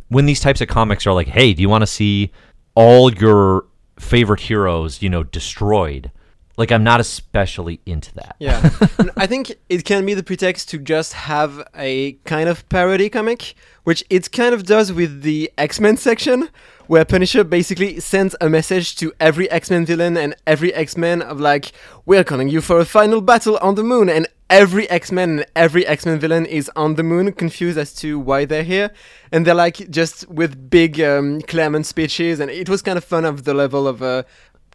A: when these types of comics are like, hey, do you want to see all your favorite heroes, you know, destroyed? Like I'm not especially into that.
B: Yeah, I think it can be the pretext to just have a kind of parody comic, which it kind of does with the X Men section, where Punisher basically sends a message to every X Men villain and every X Men of like, "We're calling you for a final battle on the moon," and every X Men and every X Men villain is on the moon, confused as to why they're here, and they're like just with big um, Clement speeches, and it was kind of fun of the level of. Uh,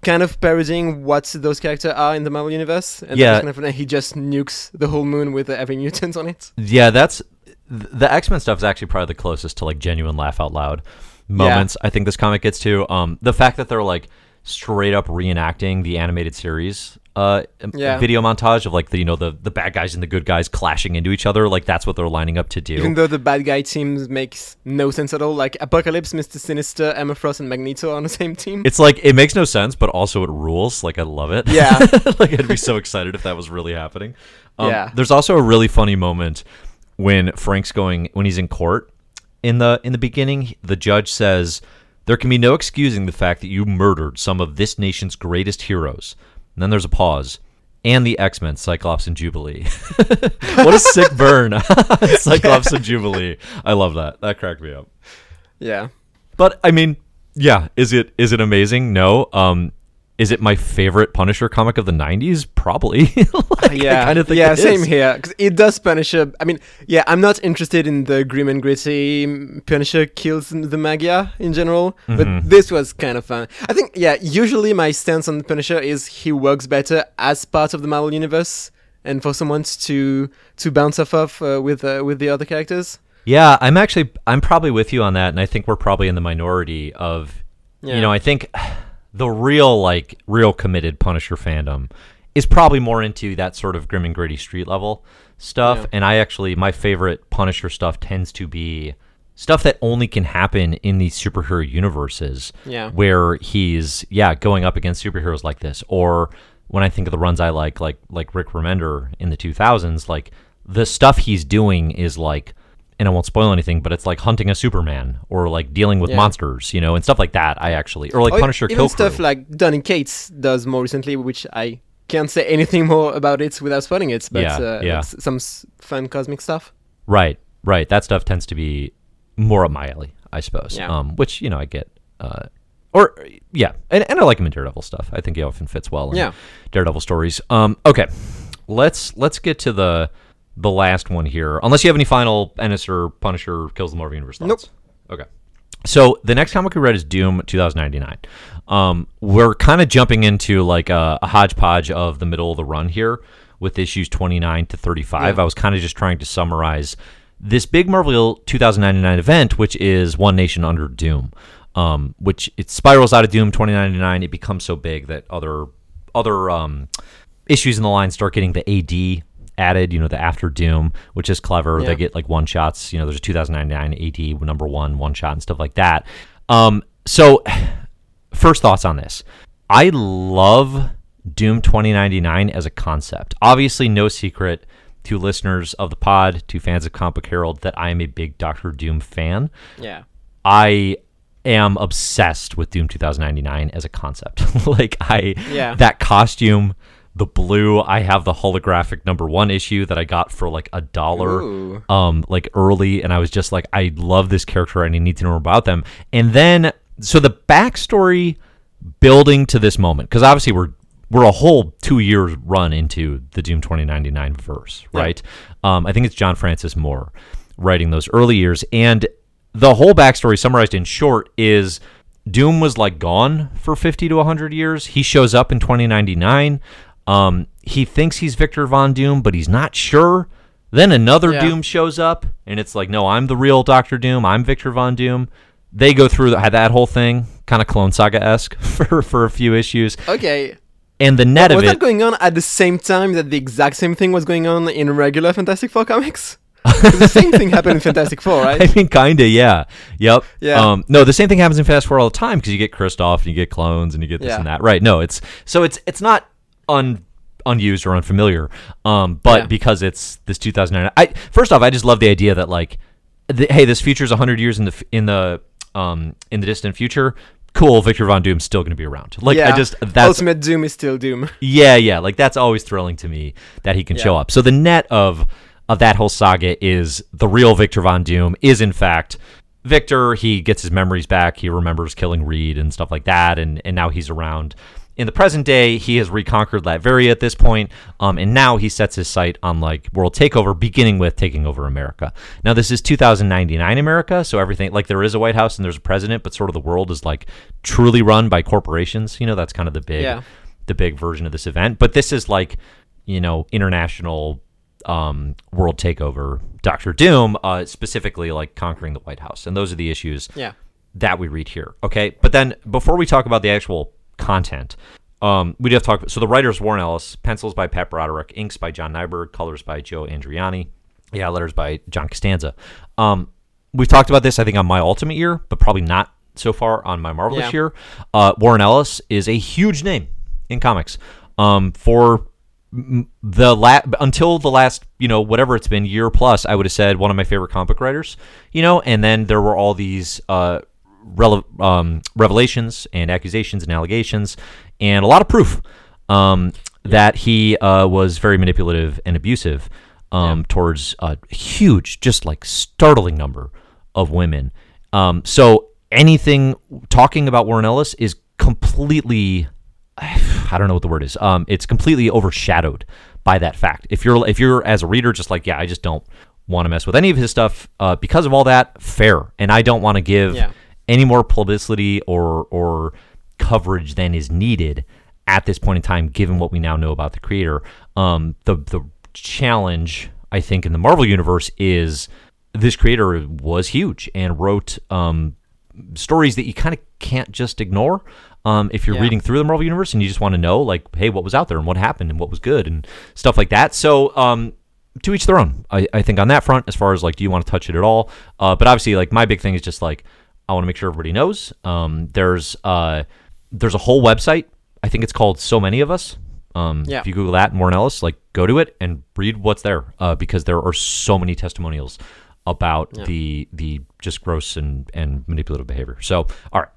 B: Kind of parodying what those characters are in the Marvel universe, and
A: Yeah.
B: kind of and he just nukes the whole moon with uh, every mutant on it.
A: Yeah, that's the X Men stuff is actually probably the closest to like genuine laugh out loud moments. I think this comic gets to. Um, the fact that they're like straight up reenacting the animated series uh
B: Yeah.
A: video montage of like the you know the the bad guys and the good guys clashing into each other like that's what they're lining up to do
B: Even though the bad guy teams makes no sense at all, like Apocalypse, Mister Sinister, Emma Frost, and Magneto on the same team.
A: it's like it makes no sense but also it rules like i love it
B: Yeah.
A: like i'd be so excited if that was really happening um,
B: Yeah.
A: there's also a really funny moment when frank's going when he's in court in the in the beginning the judge says there can be no excusing the fact that you murdered some of this nation's greatest heroes. And then there's a pause. And the x-men cyclops and jubilee. What a sick burn. Cyclops and jubilee. I love that. That cracked me up.
B: Yeah.
A: but I mean, yeah, is it is it amazing? No. Um is it my favorite Punisher comic of the 90s? Probably. Like, I
B: yeah,
A: kinda think
B: yeah, same
A: is.
B: here. Because it does Punisher. I mean, yeah, I'm not interested in the grim and gritty Punisher kills the Maggia in general,
A: Mm-hmm.
B: but this was kind of fun. I think, yeah, usually my stance on Punisher is he works better as part of the Marvel universe, and for someone to to bounce off of uh, with uh, with the other characters.
A: Yeah, I'm actually I'm probably with you on that and I think we're probably in the minority of
B: Yeah.
A: you know, I think the real like real committed Punisher fandom is probably more into that sort of grim and gritty street level stuff
B: Yeah.
A: and I actually my favorite Punisher stuff tends to be stuff that only can happen in these superhero universes
B: Yeah.
A: where he's yeah going up against superheroes like this or when i think of the runs i like like like rick remender in the 2000s like the stuff he's doing is like and i won't spoil anything but it's like hunting a superman or like dealing with
B: Yeah.
A: monsters you know and stuff like that i actually or like
B: Or
A: punisher
B: even
A: kill
B: stuff
A: Krew.
B: like Donny Cates does more recently, which I can't say anything more about it without spoiling it. But
A: Yeah,
B: uh,
A: yeah.
B: some s- fun cosmic stuff.
A: Right, right. That stuff tends to be more up my alley, I suppose.
B: Yeah.
A: Um, which you know I get. Uh, or yeah, and, and I like him in Daredevil stuff. I think he often fits well in
B: Yeah.
A: Daredevil stories. Um, okay, let's let's get to the the last one here. Unless you have any final Ennis or Punisher kills the Marvel Universe thoughts. Okay. So the next comic we read is Doom 2099. Um, we're kind of jumping into like a, a hodgepodge of the middle of the run here with issues 29 to 35.
B: Yeah.
A: I was kind of just trying to summarize this big Marvel 2099 event, which is One Nation Under Doom, um, which it spirals out of Doom 2099. It becomes so big that other other um, issues in the line start getting the AD added, you know, the after Doom, which is clever.
B: Yeah.
A: They get like one shots, you know, there's a 2099 AD number one, one shot and stuff like that. Um, so, first thoughts on this. I love Doom 2099 as a concept. Obviously, no secret to listeners of the pod, to fans of Comic Herald, that I am a big Doctor Doom fan.
B: Yeah.
A: I am obsessed with Doom 2099 as a concept. like I
B: Yeah.
A: that costume, the blue, I have the holographic number 1 issue that I got for like a dollar um like early and I was just like I love this character and I need to know more about them. And then so the backstory building to this moment cuz obviously we're we're a whole 2 years run into the Doom 2099 verse,
B: Yeah.
A: right? Um I think it's John Francis Moore writing those early years and the whole backstory summarized in short is Doom was like gone for 50 to 100 years. He shows up in 2099. Um, he thinks he's Victor Von Doom, but he's not sure. Then another
B: Yeah.
A: Doom shows up, and it's like, no, I'm the real Doctor Doom. I'm Victor Von Doom. They go through that, that whole thing, kind of Clone Saga esque for, for a few issues.
B: Okay.
A: And the net
B: was
A: of
B: that
A: it,
B: going on at the same time that the exact same thing was going on in regular Fantastic Four comics? the same thing happened in Fantastic Four, right?
A: I mean, kinda, yeah, yep.
B: Yeah.
A: Um, no, the same thing happens in Fast Four all the time because you get Kristoff and you get clones and you get this
B: Yeah.
A: and that. Right? No, it's so it's it's not un unused or unfamiliar. Um, but
B: Yeah.
A: because it's this 2009, I first off, I just love the idea that like, the, hey, this future's 100 years in the in the um in the distant future. Cool, Victor Von Doom's still going to be around. Like,
B: yeah.
A: I just that's
B: Ultimate Doom is still Doom.
A: yeah, yeah, like that's always thrilling to me that he can show up. So the net of of that whole saga is the real Victor Von Doom is in fact Victor. He gets his memories back. He remembers killing Reed and stuff like that, and and now he's around. In the present day, he has reconquered Latveria at this point, um, and now he sets his sight on like world takeover, beginning with taking over America. Now this is 2099 America, so everything like there is a White House and there's a president, but sort of the world is like truly run by corporations. You know, that's kind of the big
B: Yeah.
A: the big version of this event. But this is like, you know, international um, world takeover, Doctor Doom, uh, specifically like conquering the White House, and those are the issues
B: Yeah.
A: that we read here. Okay, but then before we talk about the actual content. Um, we do have to talk. So the writers Warren Ellis, pencils by Pat Broderick, inks by John Nyberg, colors by Joe Andriani, yeah, letters by John Costanza. Um, we've talked about this, I think, on my Ultimate year, but probably not so far on my Marvelous
B: Yeah.
A: year. Uh, Warren Ellis is a huge name in comics. Um, for the la- until the last, you know, whatever it's been, year plus, I would have said one of my favorite comic book writers. You know, and then there were all these uh, rele- um, revelations and accusations and allegations, and a lot of proof um, that he uh, was very manipulative and abusive um, towards a huge, just like startling number of women. Um, so anything talking about Warren Ellis is completely I don't know what the word is. Um, it's completely overshadowed by that fact. If you're if you're as a reader just like yeah, I just don't want to mess with any of his stuff uh, because of all that. Fair, and I don't want to give
B: Yeah.
A: Any more publicity or or coverage than is needed at this point in time, given what we now know about the creator. Um, the the challenge I think in the Marvel universe is this creator was huge and wrote um, stories that you kind of can't just ignore. Um, if you're
B: Yeah.
A: reading through the Marvel universe and you just want to know, like, hey, what was out there and what happened and what was good and stuff like that. So, um, to each their own. I, I think on that front, as far as like, do you want to touch it at all? Uh, but obviously, like, my big thing is just like, I want to make sure everybody knows. Um, there's uh, there's a whole website. I think it's called So Many of Us. Um,
B: Yeah.
A: If you Google that, Warren Ellis, like, go to it and read what's there uh, because there are so many testimonials about the the just gross and and manipulative behavior. So, all right.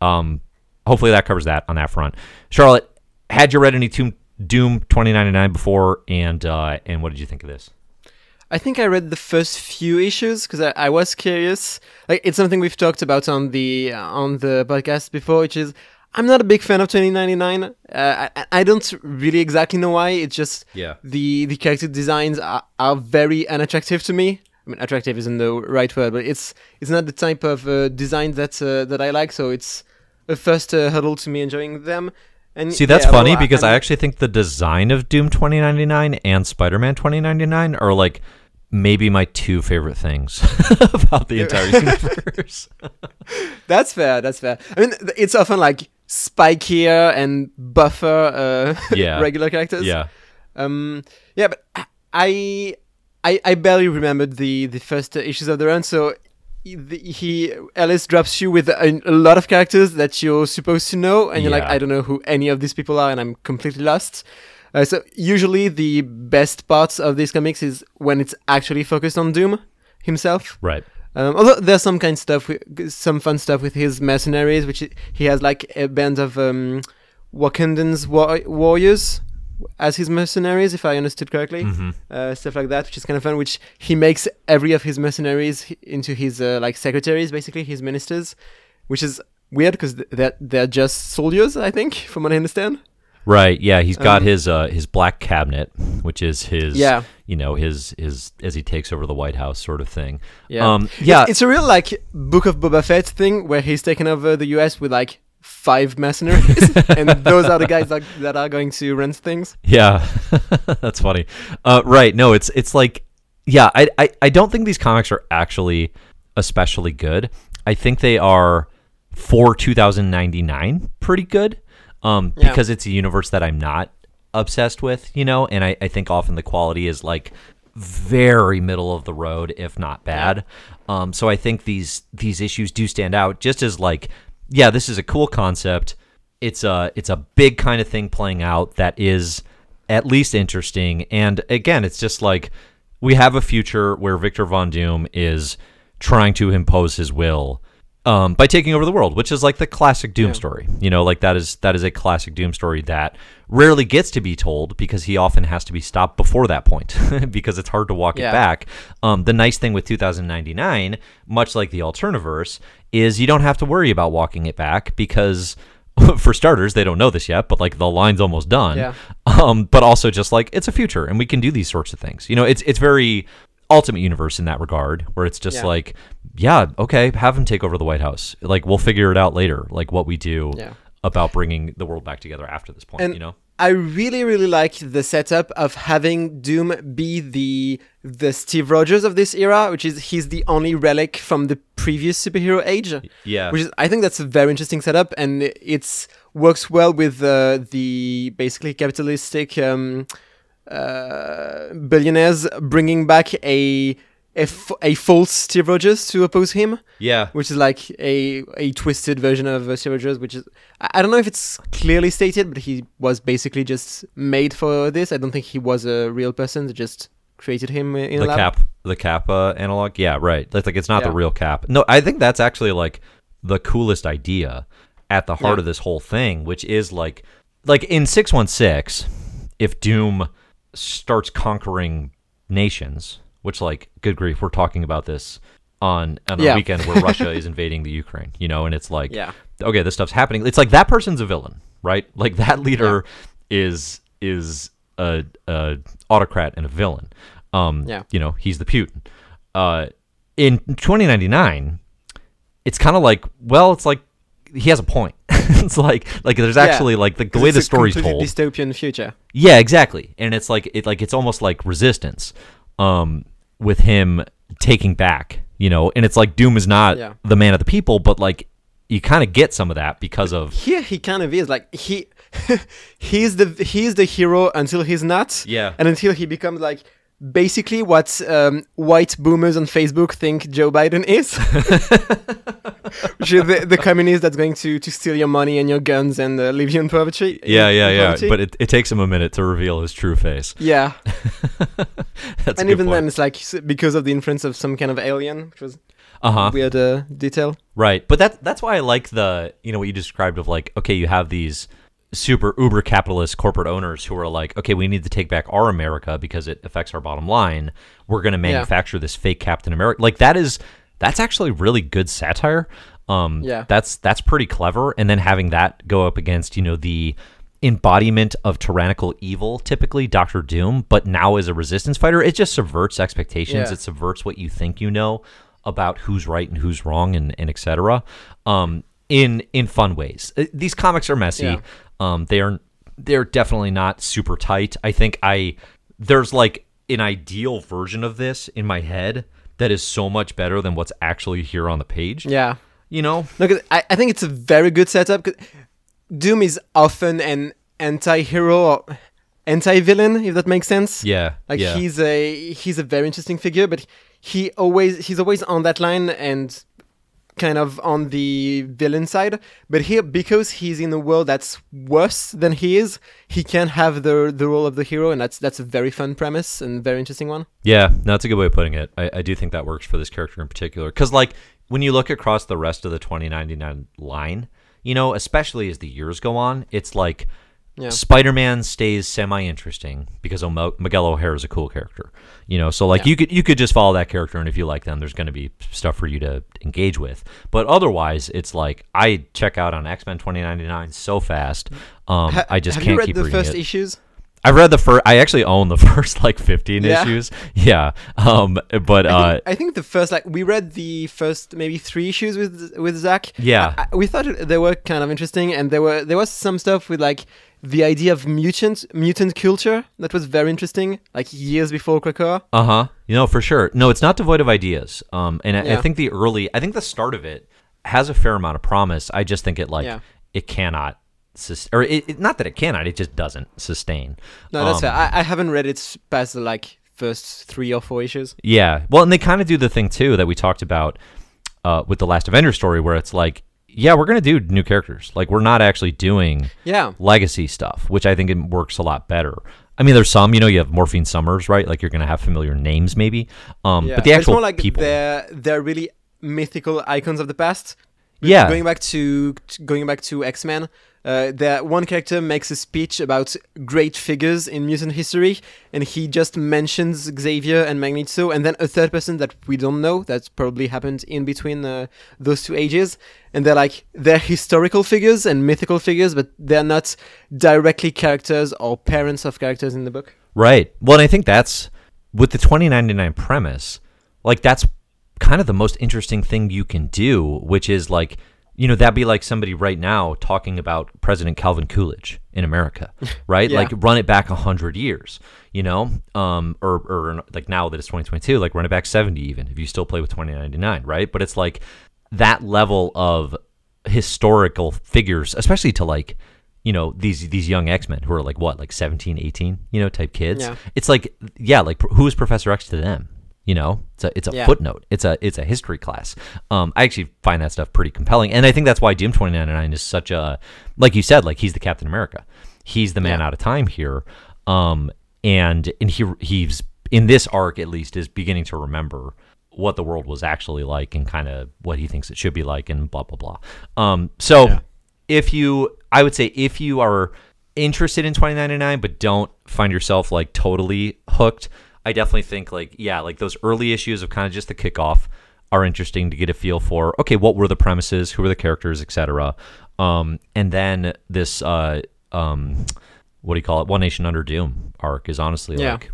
A: Um, hopefully that covers that on that front. Charlotte, had you read any Doom, Doom 2099 before, and uh, and what did you think of this?
B: I think I read the first few issues because I, I was curious. Like it's something we've talked about on the on the podcast before, which is I'm not a big fan of 2099. Uh, I, I don't really exactly know why. It's just
A: Yeah.
B: the the character designs are, are very unattractive to me. I mean, attractive isn't the right word, but it's it's not the type of uh, design that uh, that I like. So it's a first uh, hurdle to me enjoying them. And
A: See, that's
B: yeah,
A: funny
B: well,
A: because I
B: I'm-
A: actually think the design of Doom 2099 and Spider Man 2099 are like maybe my two favorite things about the entire universe.
B: That's fair. That's fair. I mean, it's often like spikier and buffer uh,
A: Yeah.
B: regular characters.
A: yeah.
B: Um. Yeah, but I I I barely remembered the the first issues of the run, so. He, he Ellis drops you with a, a lot of characters that you're supposed to know, and you're like, I don't know who any of these people are, and I'm completely lost. Uh, so usually the best parts of these comics is when it's actually focused on Doom himself.
A: Right.
B: Um, although there's some kind of stuff, with, some fun stuff with his mercenaries, which he- has like a band of um, Wakandan's war- warriors as his mercenaries, if I understood correctly.
A: Mm-hmm.
B: Uh, stuff like that, which is kind of fun. Which he makes every of his mercenaries into his uh, like secretaries, basically his ministers, which is weird because they're they're just soldiers, I think, from what I understand.
A: Right. Yeah. He's got
B: Um,
A: his uh, his black cabinet, which is his
B: Yeah.
A: you know his his as he takes over the White House sort of thing.
B: Yeah.
A: Um. Yeah.
B: It's a real like Book of Boba Fett thing where he's taken over the U.S. with like five mercenaries, and those are the guys that, that are going to run things.
A: Yeah, that's funny. Uh, right? No, it's it's like, yeah, I, I I don't think these comics are actually especially good. I think they are for 2099 pretty good, um,
B: Yeah.
A: because it's a universe that I'm not obsessed with, you know, and I, I think often the quality is like very middle of the road, if not bad. Um, so I think these these issues do stand out just as like, yeah, this is a cool concept. It's a it's a big kind of thing playing out that is at least interesting. And again, it's just like we have a future where Victor Von Doom is trying to impose his will um, by taking over the world, which is like the classic Doom
B: Yeah.
A: story. You know, like that is that is a classic Doom story that rarely gets to be told because he often has to be stopped before that point because it's hard to walk
B: Yeah.
A: it back. Um, the nice thing with 2099, much like the Alterniverse, is you don't have to worry about walking it back because. For starters, they don't know this yet, but like the line's almost done.
B: Yeah.
A: Um, but also just like it's a future and we can do these sorts of things. You know, it's it's very ultimate universe in that regard, where it's just
B: Yeah.
A: like, yeah, okay, have him take over the White House. Like we'll figure it out later, like what we do
B: Yeah.
A: about bringing the world back together after this point.
B: And
A: you know,
B: I really, really like the setup of having Doom be the the Steve Rogers of this era, which is he's the only relic from the previous superhero age.
A: yeah,
B: Which is, I think that's a very interesting setup, and it's works well with uh, the basically capitalistic um, uh, billionaires bringing back a a, f- a false Steve Rogers to oppose him,
A: Yeah.
B: which is like a a twisted version of uh, Steve Rogers. Which is I, I don't know if it's clearly stated, but he was basically just made for this. I don't think he was a real person. They just created him in
A: the cap the kappa analog yeah right that's like it's not the real cap no i think that's actually like the coolest idea at the heart
B: Yeah.
A: of this whole thing which is like like in 616 if doom starts conquering nations which like good grief we're talking about this on on a
B: Yeah.
A: weekend where russia is invading the ukraine you know and it's like
B: Yeah.
A: okay this stuff's happening it's like that person's a villain right like that leader is is a, a autocrat and a villain um
B: Yeah.
A: you know he's the putin uh in 2099 it's kind of like well it's like he has a point it's like like there's
B: Yeah.
A: actually like the, the way the story's told
B: dystopian future.
A: yeah, exactly. And it's like it like it's almost like resistance um with him taking back, you know, and it's like Doom is not
B: Yeah.
A: the man of the people, but like you kind of get some of that because of
B: Here he kind of is like he he's the he's the hero until he's not.
A: Yeah.
B: And until he becomes like basically what um, white boomers on Facebook think Joe Biden is. Which is the, the communist that's going to, to steal your money and your guns and uh, leave you in poverty.
A: yeah,
B: in-
A: yeah,
B: in
A: yeah.
B: poverty.
A: But it, it takes him a minute to reveal his true face.
B: yeah,
A: That's
B: and even
A: point.
B: then, it's like because of the influence of some kind of alien, which was
A: uh-huh.
B: weird uh, detail.
A: Right. But that that's why I like the you know what you described of like okay, you have these super uber capitalist corporate owners who are like, okay, we need to take back our America because it affects our bottom line. We're going to manufacture this fake Captain America. Like that is that's actually really good satire. Um
B: Yeah.
A: that's that's pretty clever and then having that go up against, you know, the embodiment of tyrannical evil, typically Doctor Doom, but now as a resistance fighter, it just subverts expectations.
B: Yeah.
A: It subverts what you think you know about who's right and who's wrong and, and etc. Um, in in fun ways. Uh, These comics are messy.
B: Yeah.
A: Um, they are they're definitely not super tight. I think I there's like an ideal version of this in my head that is so much better than what's actually here on the page.
B: Yeah.
A: You know?
B: Look, I, I think it's a very good setup. Doom is often an anti-hero or anti-villain, if that makes sense.
A: Yeah.
B: Like
A: yeah.
B: he's a he's a very interesting figure, but he always he's always on that line and kind of on the villain side. But here, because he's in a world that's worse than he is, he can have the the role of the hero, and that's that's a very fun premise and very interesting one.
A: Yeah, no, that's a good way of putting it. I, I do think that works for this character in particular. Because, like, when you look across the rest of the 2099 line, you know, especially as the years go on, it's like
B: Yeah.
A: Spider Man stays semi interesting because O'Mo- Miguel O'Hara is a cool character. You know, so like
B: Yeah.
A: you could you could just follow that character, and if you like them, there's going to be stuff for you to engage with. But otherwise, it's like I check out on X Men 2099 so fast. Um,
B: Ha-
A: I just
B: have
A: can't
B: you read
A: keep
B: the
A: reading
B: first
A: it.
B: issues?
A: I've read the first. I actually own the first like 15
B: Yeah.
A: issues. Yeah. Um. But
B: I
A: uh.
B: think, I think the first like we read the first maybe three issues with with Zach.
A: Yeah.
B: I, I- we thought they were kind of interesting, and there were there was some stuff with like the idea of mutant mutant culture that was very interesting, like years before Krakoa.
A: Uh huh. You know for sure. No, it's not devoid of ideas. Um. And I, I think the early. I think the start of it has a fair amount of promise. I just think it like
B: Yeah.
A: it cannot. Sus- or it, it, not that it cannot. It just doesn't sustain.
B: No, that's
A: Um,
B: fair. I, I haven't read it past the like first three or four issues.
A: Yeah. Well, and they kind of do the thing too that we talked about uh, with the Last Avenger story, where it's like, yeah, we're gonna do new characters. Like we're not actually doing
B: Yeah.
A: legacy stuff, which I think it works a lot better. I mean, there's some, you know, you have Morphine Summers, right? Like you're gonna have familiar names, maybe. Um,
B: Yeah.
A: but the
B: it's
A: actual
B: more like
A: people,
B: they're they're really mythical icons of the past.
A: yeah,
B: Going back to to- going back to X Men, uh, there one character makes a speech about great figures in mutant history, and he just mentions Xavier and Magneto, and then a third person that we don't know that's probably happened in between uh, those two ages, and they're like they're historical figures and mythical figures, but they're not directly characters or parents of characters in the book.
A: Right. Well, and I think that's with the 2099 premise, like that's kind of the most interesting thing you can do, which is like, you know, that'd be like somebody right now talking about President Calvin Coolidge in America, right?
B: Yeah.
A: Like run it back a hundred years, you know, um, or or like now that it's 2022, like run it back 70 even if you still play with 2099, right? But it's like that level of historical figures, especially to like you know these these young X-Men who are like what like 17, 18, you know, type kids.
B: Yeah.
A: It's like yeah, like who is Professor X to them? You know, it's a it's a
B: Yeah.
A: footnote. It's a it's a history class. Um, I actually find that stuff pretty compelling, and I think that's why ninety nine is such a like you said, like he's the Captain America. He's the man
B: Yeah.
A: out of time here. Um, and and he he's in this arc at least is beginning to remember what the world was actually like and kind of what he thinks it should be like and blah blah blah. Um, so
B: Yeah.
A: if you, I would say if you are interested in 2099 but don't find yourself like totally hooked, I definitely think like yeah, like those early issues of kind of just the kickoff are interesting to get a feel for. Okay, what were the premises? Who were the characters, etc. Um, and then this uh, um, what do you call it? One Nation Under Doom arc is honestly
B: Yeah.
A: like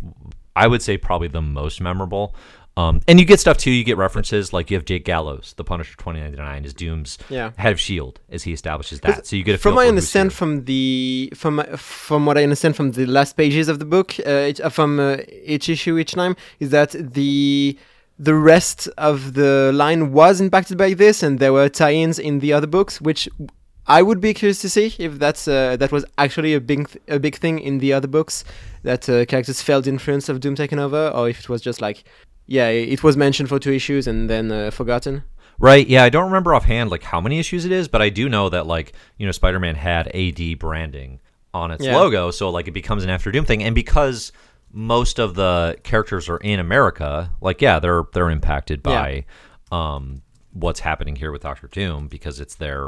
A: I would say probably the most memorable. Um, and you get stuff too. You get references like you have Jake Gallows, the Punisher 2099, is Doom's
B: Yeah.
A: head of Shield as he establishes that. So you get a
B: from I understand from the from from what I understand from the last pages of the book, uh, uh, from uh, each issue each time, is that the the rest of the line was impacted by this, and there were tie-ins in the other books, which I would be curious to see if that's uh, that was actually a big th- a big thing in the other books that uh, characters felt influence of Doom taking over, or if it was just like, yeah, it was mentioned for two issues and then uh, forgotten.
A: Right. Yeah, I don't remember offhand like how many issues it is, but I do know that like, you know, Spider-Man had AD branding on its
B: Yeah.
A: logo, so like it becomes an After Doom thing and because most of the characters are in America, like yeah, they're they're impacted by um what's happening here with Doctor Doom because it's their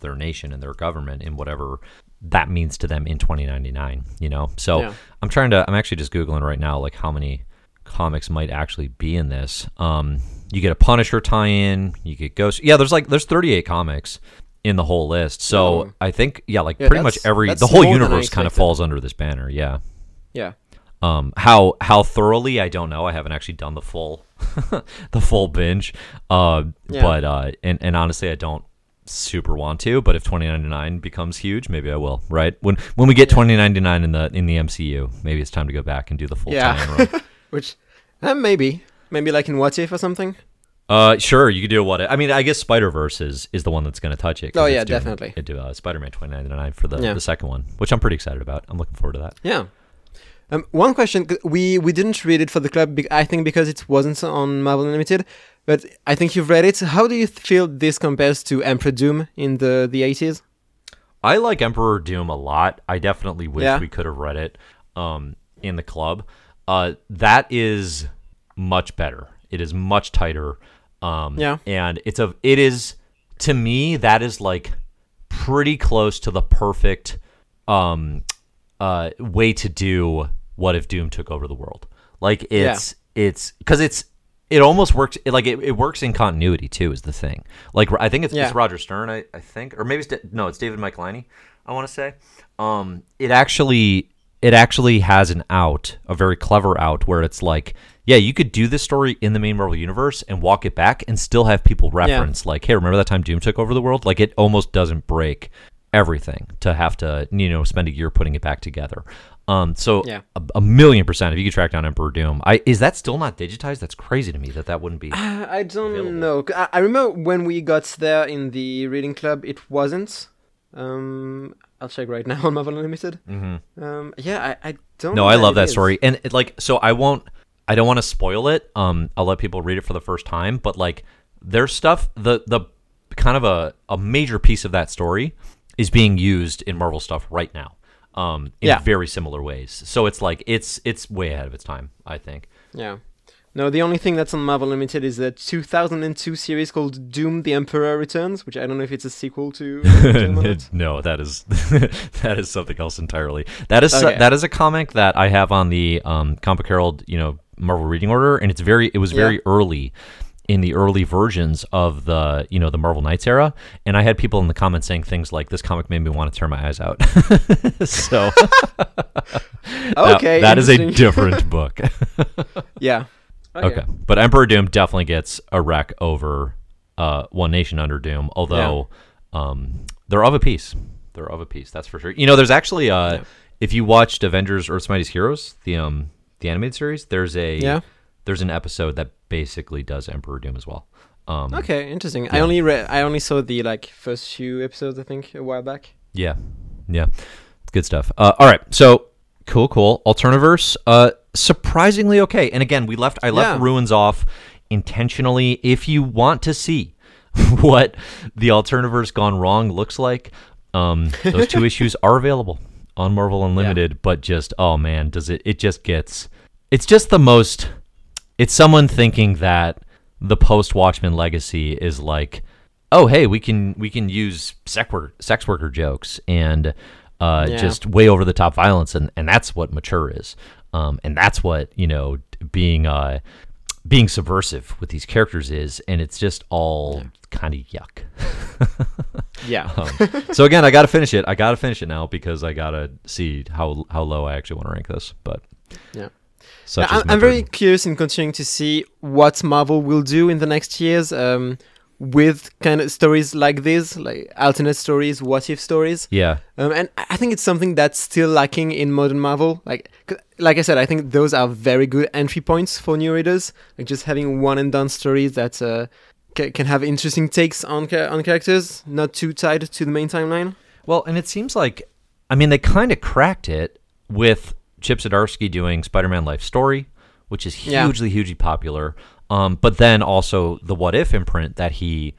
A: their nation and their government and whatever that means to them in 2099, you know. So
B: Yeah.
A: I'm trying to I'm actually just googling right now like how many comics might actually be in this. Um, you get a Punisher tie-in, you get Ghost. Yeah, there's like there's 38 comics in the whole list. So
B: Oh.
A: I think yeah, like
B: Yeah,
A: pretty much every the whole
B: more than I
A: universe kind of falls under this banner. Yeah.
B: Yeah.
A: Um, how how thoroughly I don't know. I haven't actually done the full the full binge. Uh,
B: Yeah.
A: but uh, and and honestly, I don't super want to. But if 2099 becomes huge, maybe I will. Right when when we get 2099 in the in the MCU, maybe it's time to go back and do the full
B: Yeah.
A: tie-in run.
B: Which, uh, maybe, maybe like in What If or something.
A: Uh, sure, you could do a what I mean. I guess Spider Verse is, is the one that's going to touch it.
B: Oh, yeah,
A: doing
B: definitely.
A: It do uh, Spider Man twenty ninety nine for the
B: Yeah.
A: the second one, which I'm pretty excited about. I'm looking forward to that.
B: Yeah. Um, one question we we didn't read it for the club. I think because it wasn't on Marvel Unlimited, but I think you've read it. How do you feel this compares to Emperor Doom in the the eighties?
A: I like Emperor Doom a lot. I definitely wish
B: Yeah.
A: we could have read it um, in the club. Uh, that is much better. It is much tighter. Um,
B: Yeah.
A: and it's a it is to me that is like pretty close to the perfect um, uh, way to do what if Doom took over the world. Like it's it's because it's it almost works it, like it, it works in continuity too is the thing. Like I think it's,
B: Yeah.
A: it's Roger Stern I, I think or maybe it's no it's David Michelinie I want to say. Um, it actually it actually has an out a very clever out where it's like yeah you could do this story in the main Marvel universe and walk it back and still have people reference like hey remember that time Doom took over the world like it almost doesn't break everything to have to you know spend a year putting it back together. Um, so
B: Yeah.
A: a, a million percent if you could track down Emperor Doom, I is that still not digitized? That's crazy to me that that wouldn't be.
B: Uh, I don't
A: Available.
B: know. I, I remember when we got there in the reading club, it wasn't. Um, I'll check right now on Marvel Unlimited.
A: Mhm.
B: Um, yeah, I, I don't.
A: No,
B: know
A: I love that
B: is.
A: story, and it, like so I won't. I don't want to spoil it. Um, I'll let people read it for the first time, but like their stuff the the kind of a a major piece of that story is being used in Marvel stuff right now. Um, in
B: Yeah.
A: very similar ways. So it's like it's it's way ahead of its time. I think.
B: Yeah. No, the only thing that's on Marvel Limited is a 2002 series called Doom: The Emperor Returns, which I don't know if it's a sequel to. Doom or not.
A: no, that is that is something else entirely. That is
B: Okay.
A: that is a comic that I have on the um, Comic Herald, you know, Marvel reading order, and it's very it was very
B: Yeah.
A: early in the early versions of the you know the Marvel Knights era, and I had people in the comments saying things like, "This comic made me want to turn my eyes out." so now,
B: Okay,
A: that is a different book.
B: yeah.
A: Okay. But Emperor Doom definitely gets a wreck over uh, One Nation Under Doom, although um, they're of a piece. They're of a piece, that's for sure. You know, there's actually uh,
B: Yeah.
A: if you watched Avengers Earth's Mightiest Heroes, the um the animated series, there's a
B: Yeah.
A: there's an episode that basically does Emperor Doom as well. Um,
B: Okay, interesting. I only read. I only saw the like first few episodes. I think a while back.
A: Yeah, yeah, good stuff. Uh, all right, so cool, cool. Alterniverse, uh, surprisingly okay. And again, we left. I left
B: Yeah.
A: ruins off intentionally. If you want to see what the Alterniverse gone wrong looks like, um, those two issues are available on Marvel Unlimited. But just oh man, does it? It just gets. It's just the most. It's someone thinking that the post Watchmen legacy is like oh hey we can we can use sex worker, sex worker jokes and uh,
B: Yeah.
A: just way over the top violence and, and that's what mature is um, and that's what you know being uh, being subversive with these characters is and it's just all kind of yuck.
B: Yeah.
A: um, so again I gotta finish it. I gotta finish it now because I gotta see how how low I actually want to rank this but
B: Yeah. I'm, I'm very curious in continuing to see what Marvel will do in the next years. Um, with kind of stories like this, like alternate stories, what if stories.
A: yeah
B: Um, and I think it's something that's still lacking in modern Marvel. Like, like I said, I think those are very good entry points for new readers. Like just having one and done stories that uh, ca- can have interesting takes on ca- on characters, not too tied to the main timeline.
A: Well, and it seems like, I mean, they kind of cracked it with Chip Zdarsky doing Spider-Man Life Story, which is
B: Yeah.
A: hugely, hugely popular. Um, but then also the What If imprint that he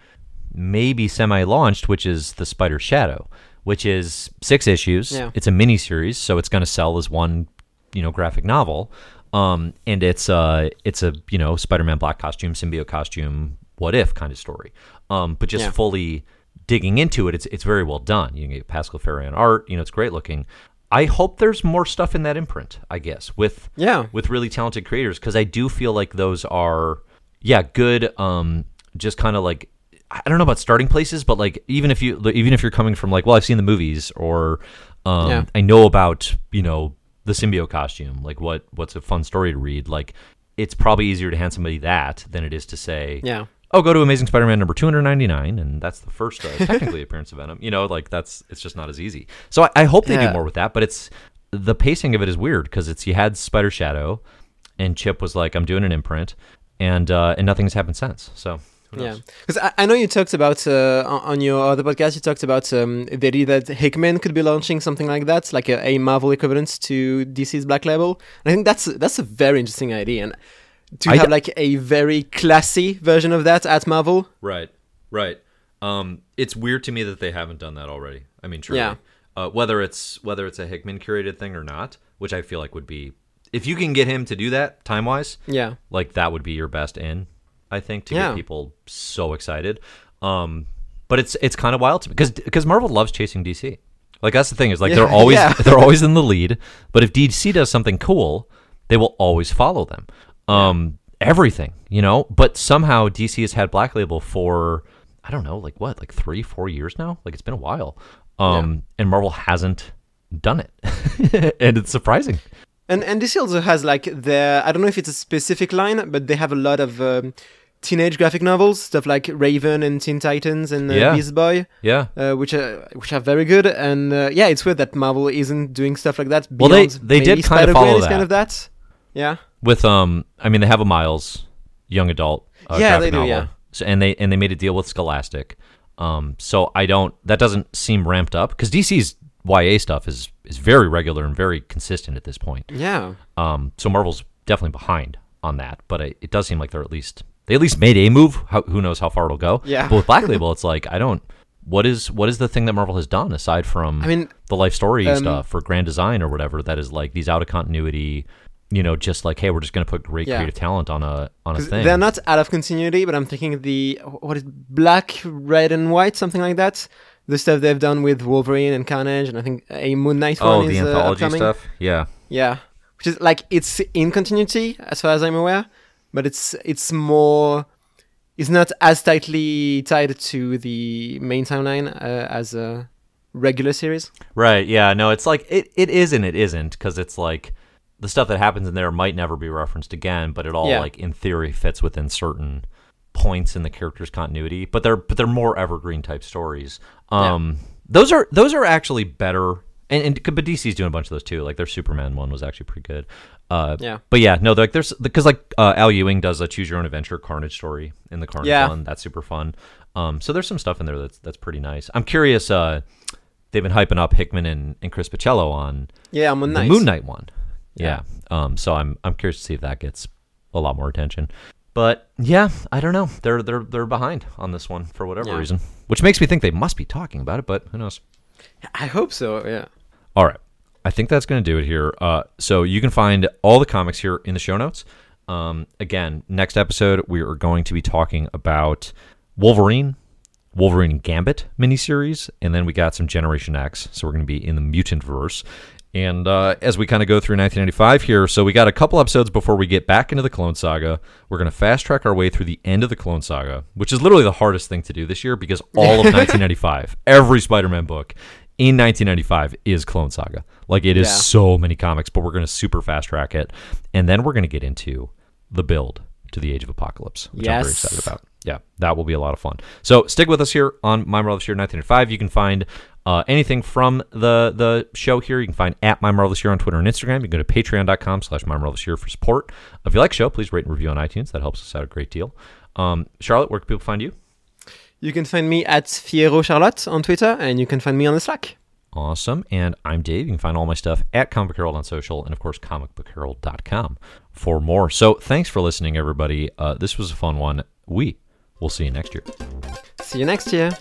A: maybe semi-launched, which is the Spider Shadow, which is six issues.
B: Yeah.
A: It's a mini series, so it's going to sell as one, you know, graphic novel. Um, and it's uh, it's a you know Spider-Man black costume, symbiote costume, What If kind of story. Um, but just
B: Yeah.
A: fully digging into it, it's it's very well done. You can get Pasqual Ferry art. You know, it's great looking. I hope there's more stuff in that imprint. I guess with
B: Yeah.
A: with really talented creators because I do feel like those are yeah good. Um, just kind of like I don't know about starting places, but like even if you even if you're coming from like well I've seen the movies or um,
B: Yeah.
A: I know about you know the symbiote costume like what what's a fun story to read like it's probably easier to hand somebody that than it is to say
B: Yeah.
A: Oh, go to Amazing Spider-Man number 299, and that's the first uh, technically appearance of Venom. You know, like that's it's just not as easy. So I, I hope they do more with that, but it's the pacing of it is weird because it's you had Spider Shadow, and Chip was like, I'm doing an imprint, and uh, and nothing's happened since. So
B: Yeah, because I, I know you talked about uh, on on your other podcast. You talked about um, the idea that Hickman could be launching something like that, like a, a Marvel equivalent to DC's Black Label. And I think that's that's a very interesting idea, and to
A: I
B: have
A: d-
B: like a very classy version of that at Marvel.
A: Right, right. Um, it's weird to me that they haven't done that already. I mean, truly.
B: Yeah.
A: Uh, whether it's whether it's a Hickman curated thing or not, which I feel like would be, if you can get him to do that time wise,
B: Yeah,
A: like that would be your best in i think to
B: Yeah.
A: get people so excited um but it's it's kind of wild to me because because marvel loves chasing dc like that's the thing is like they're always
B: yeah.
A: they're always in the lead but if dc does something cool they will always follow them um everything you know but somehow dc has had black label for i don't know like what like three four years now like it's been a while um and marvel hasn't done it and it's surprising
B: and and DC also has like their I don't know if it's a specific line, but they have a lot of um, teenage graphic novels, stuff like Raven and Teen Titans and uh,
A: Yeah.
B: Beast Boy.
A: yeah
B: uh, which are which are very good. And uh, yeah, it's weird that Marvel isn't doing stuff like that.
A: Well, they- they did kind of
B: Spider-Gwen
A: follow
B: is kind of that. Yeah,
A: with um i mean they have a miles young adult uh,
B: Yeah, they do,
A: novel.
B: yeah.
A: so, and they and they made a deal with scholastic um so i don't that doesn't seem ramped up because dc's ya stuff is is very regular and very consistent at this point
B: yeah,
A: um so marvel's definitely behind on that but it, it does seem like they're at least they at least made a move how, who knows how far it'll go
B: Yeah.
A: but with black label it's like i don't what is what is the thing that marvel has done aside from
B: I mean,
A: the life story
B: Um,
A: stuff or grand design or whatever that is like these out of continuity you know just like hey we're just going to put great
B: Yeah.
A: creative talent on a on a thing
B: they're not out of continuity, but I'm thinking the what is black, red, and white, something like that. The stuff they've done with Wolverine and Carnage, and I think a Moon Knight
A: oh
B: one
A: the
B: is uh,
A: anthology
B: upcoming.
A: stuff yeah
B: Yeah, which is like it's in continuity as far as I'm aware, but it's it's more it's not as tightly tied to the main timeline uh, as a regular series.
A: right yeah no it's like it, it is and it isn't because it's like the stuff that happens in there might never be referenced again but it all
B: Yeah.
A: like in theory fits within certain points in the character's continuity but they're but they're more evergreen type stories um those are those are actually better and, and but DC's doing a bunch of those too. Like their Superman one was actually pretty good. Uh,
B: Yeah.
A: But yeah, no, like there's because like uh, Al Ewing does a Choose Your Own Adventure Carnage story in the Carnage
B: Yeah.
A: one. That's super fun. Um, so there's some stuff in there that's that's pretty nice. I'm curious. Uh, they've been hyping up Hickman and, and Chris Bachalo on
B: Yeah, Moon
A: the
B: Knight.
A: Moon Knight one. Yeah.
B: Yeah.
A: Um. So I'm I'm curious to see if that gets a lot more attention. But yeah, I don't know. They're they're they're behind on this one for whatever
B: Yeah.
A: reason, which makes me think they must be talking about it. But who knows?
B: I hope so. Yeah.
A: All right. I think that's going to do it here. Uh, so you can find all the comics here in the show notes. Um, again, next episode, we are going to be talking about Wolverine, Wolverine Gambit miniseries, and then we got some Generation X. So we're going to be in the mutant verse. And uh, as we kind of go through 1995 here, so we got a couple episodes before we get back into the Clone Saga. We're going to fast track our way through the end of the Clone Saga, which is literally the hardest thing to do this year because all of 1995, every Spider Man book in 1995 is Clone Saga. Like it is
B: Yeah.
A: so many comics, but we're going to super fast track it. And then we're going to get into the build to the Age of Apocalypse, which I'm very excited about. Yeah, that will be a lot of fun. So stick with us here on My Marvelous Year 1995. You can find uh, anything from the the show here. You can find at My Marvelous Year on Twitter and Instagram. You can go to patreon.com slash My Marvelous Year for support. If you like the show, please rate and review on iTunes. That helps us out a great deal. Um, Charlotte, where can people find you?
B: You can find me at Fiero Charlotte on Twitter, and you can find me on the Slack.
A: Awesome. And I'm Dave. You can find all my stuff at Comic Book Herald on social and, of course, comicbookherald.com for more. So thanks for listening, everybody. Uh, this was a fun one. We will see you next year.
B: See you next year.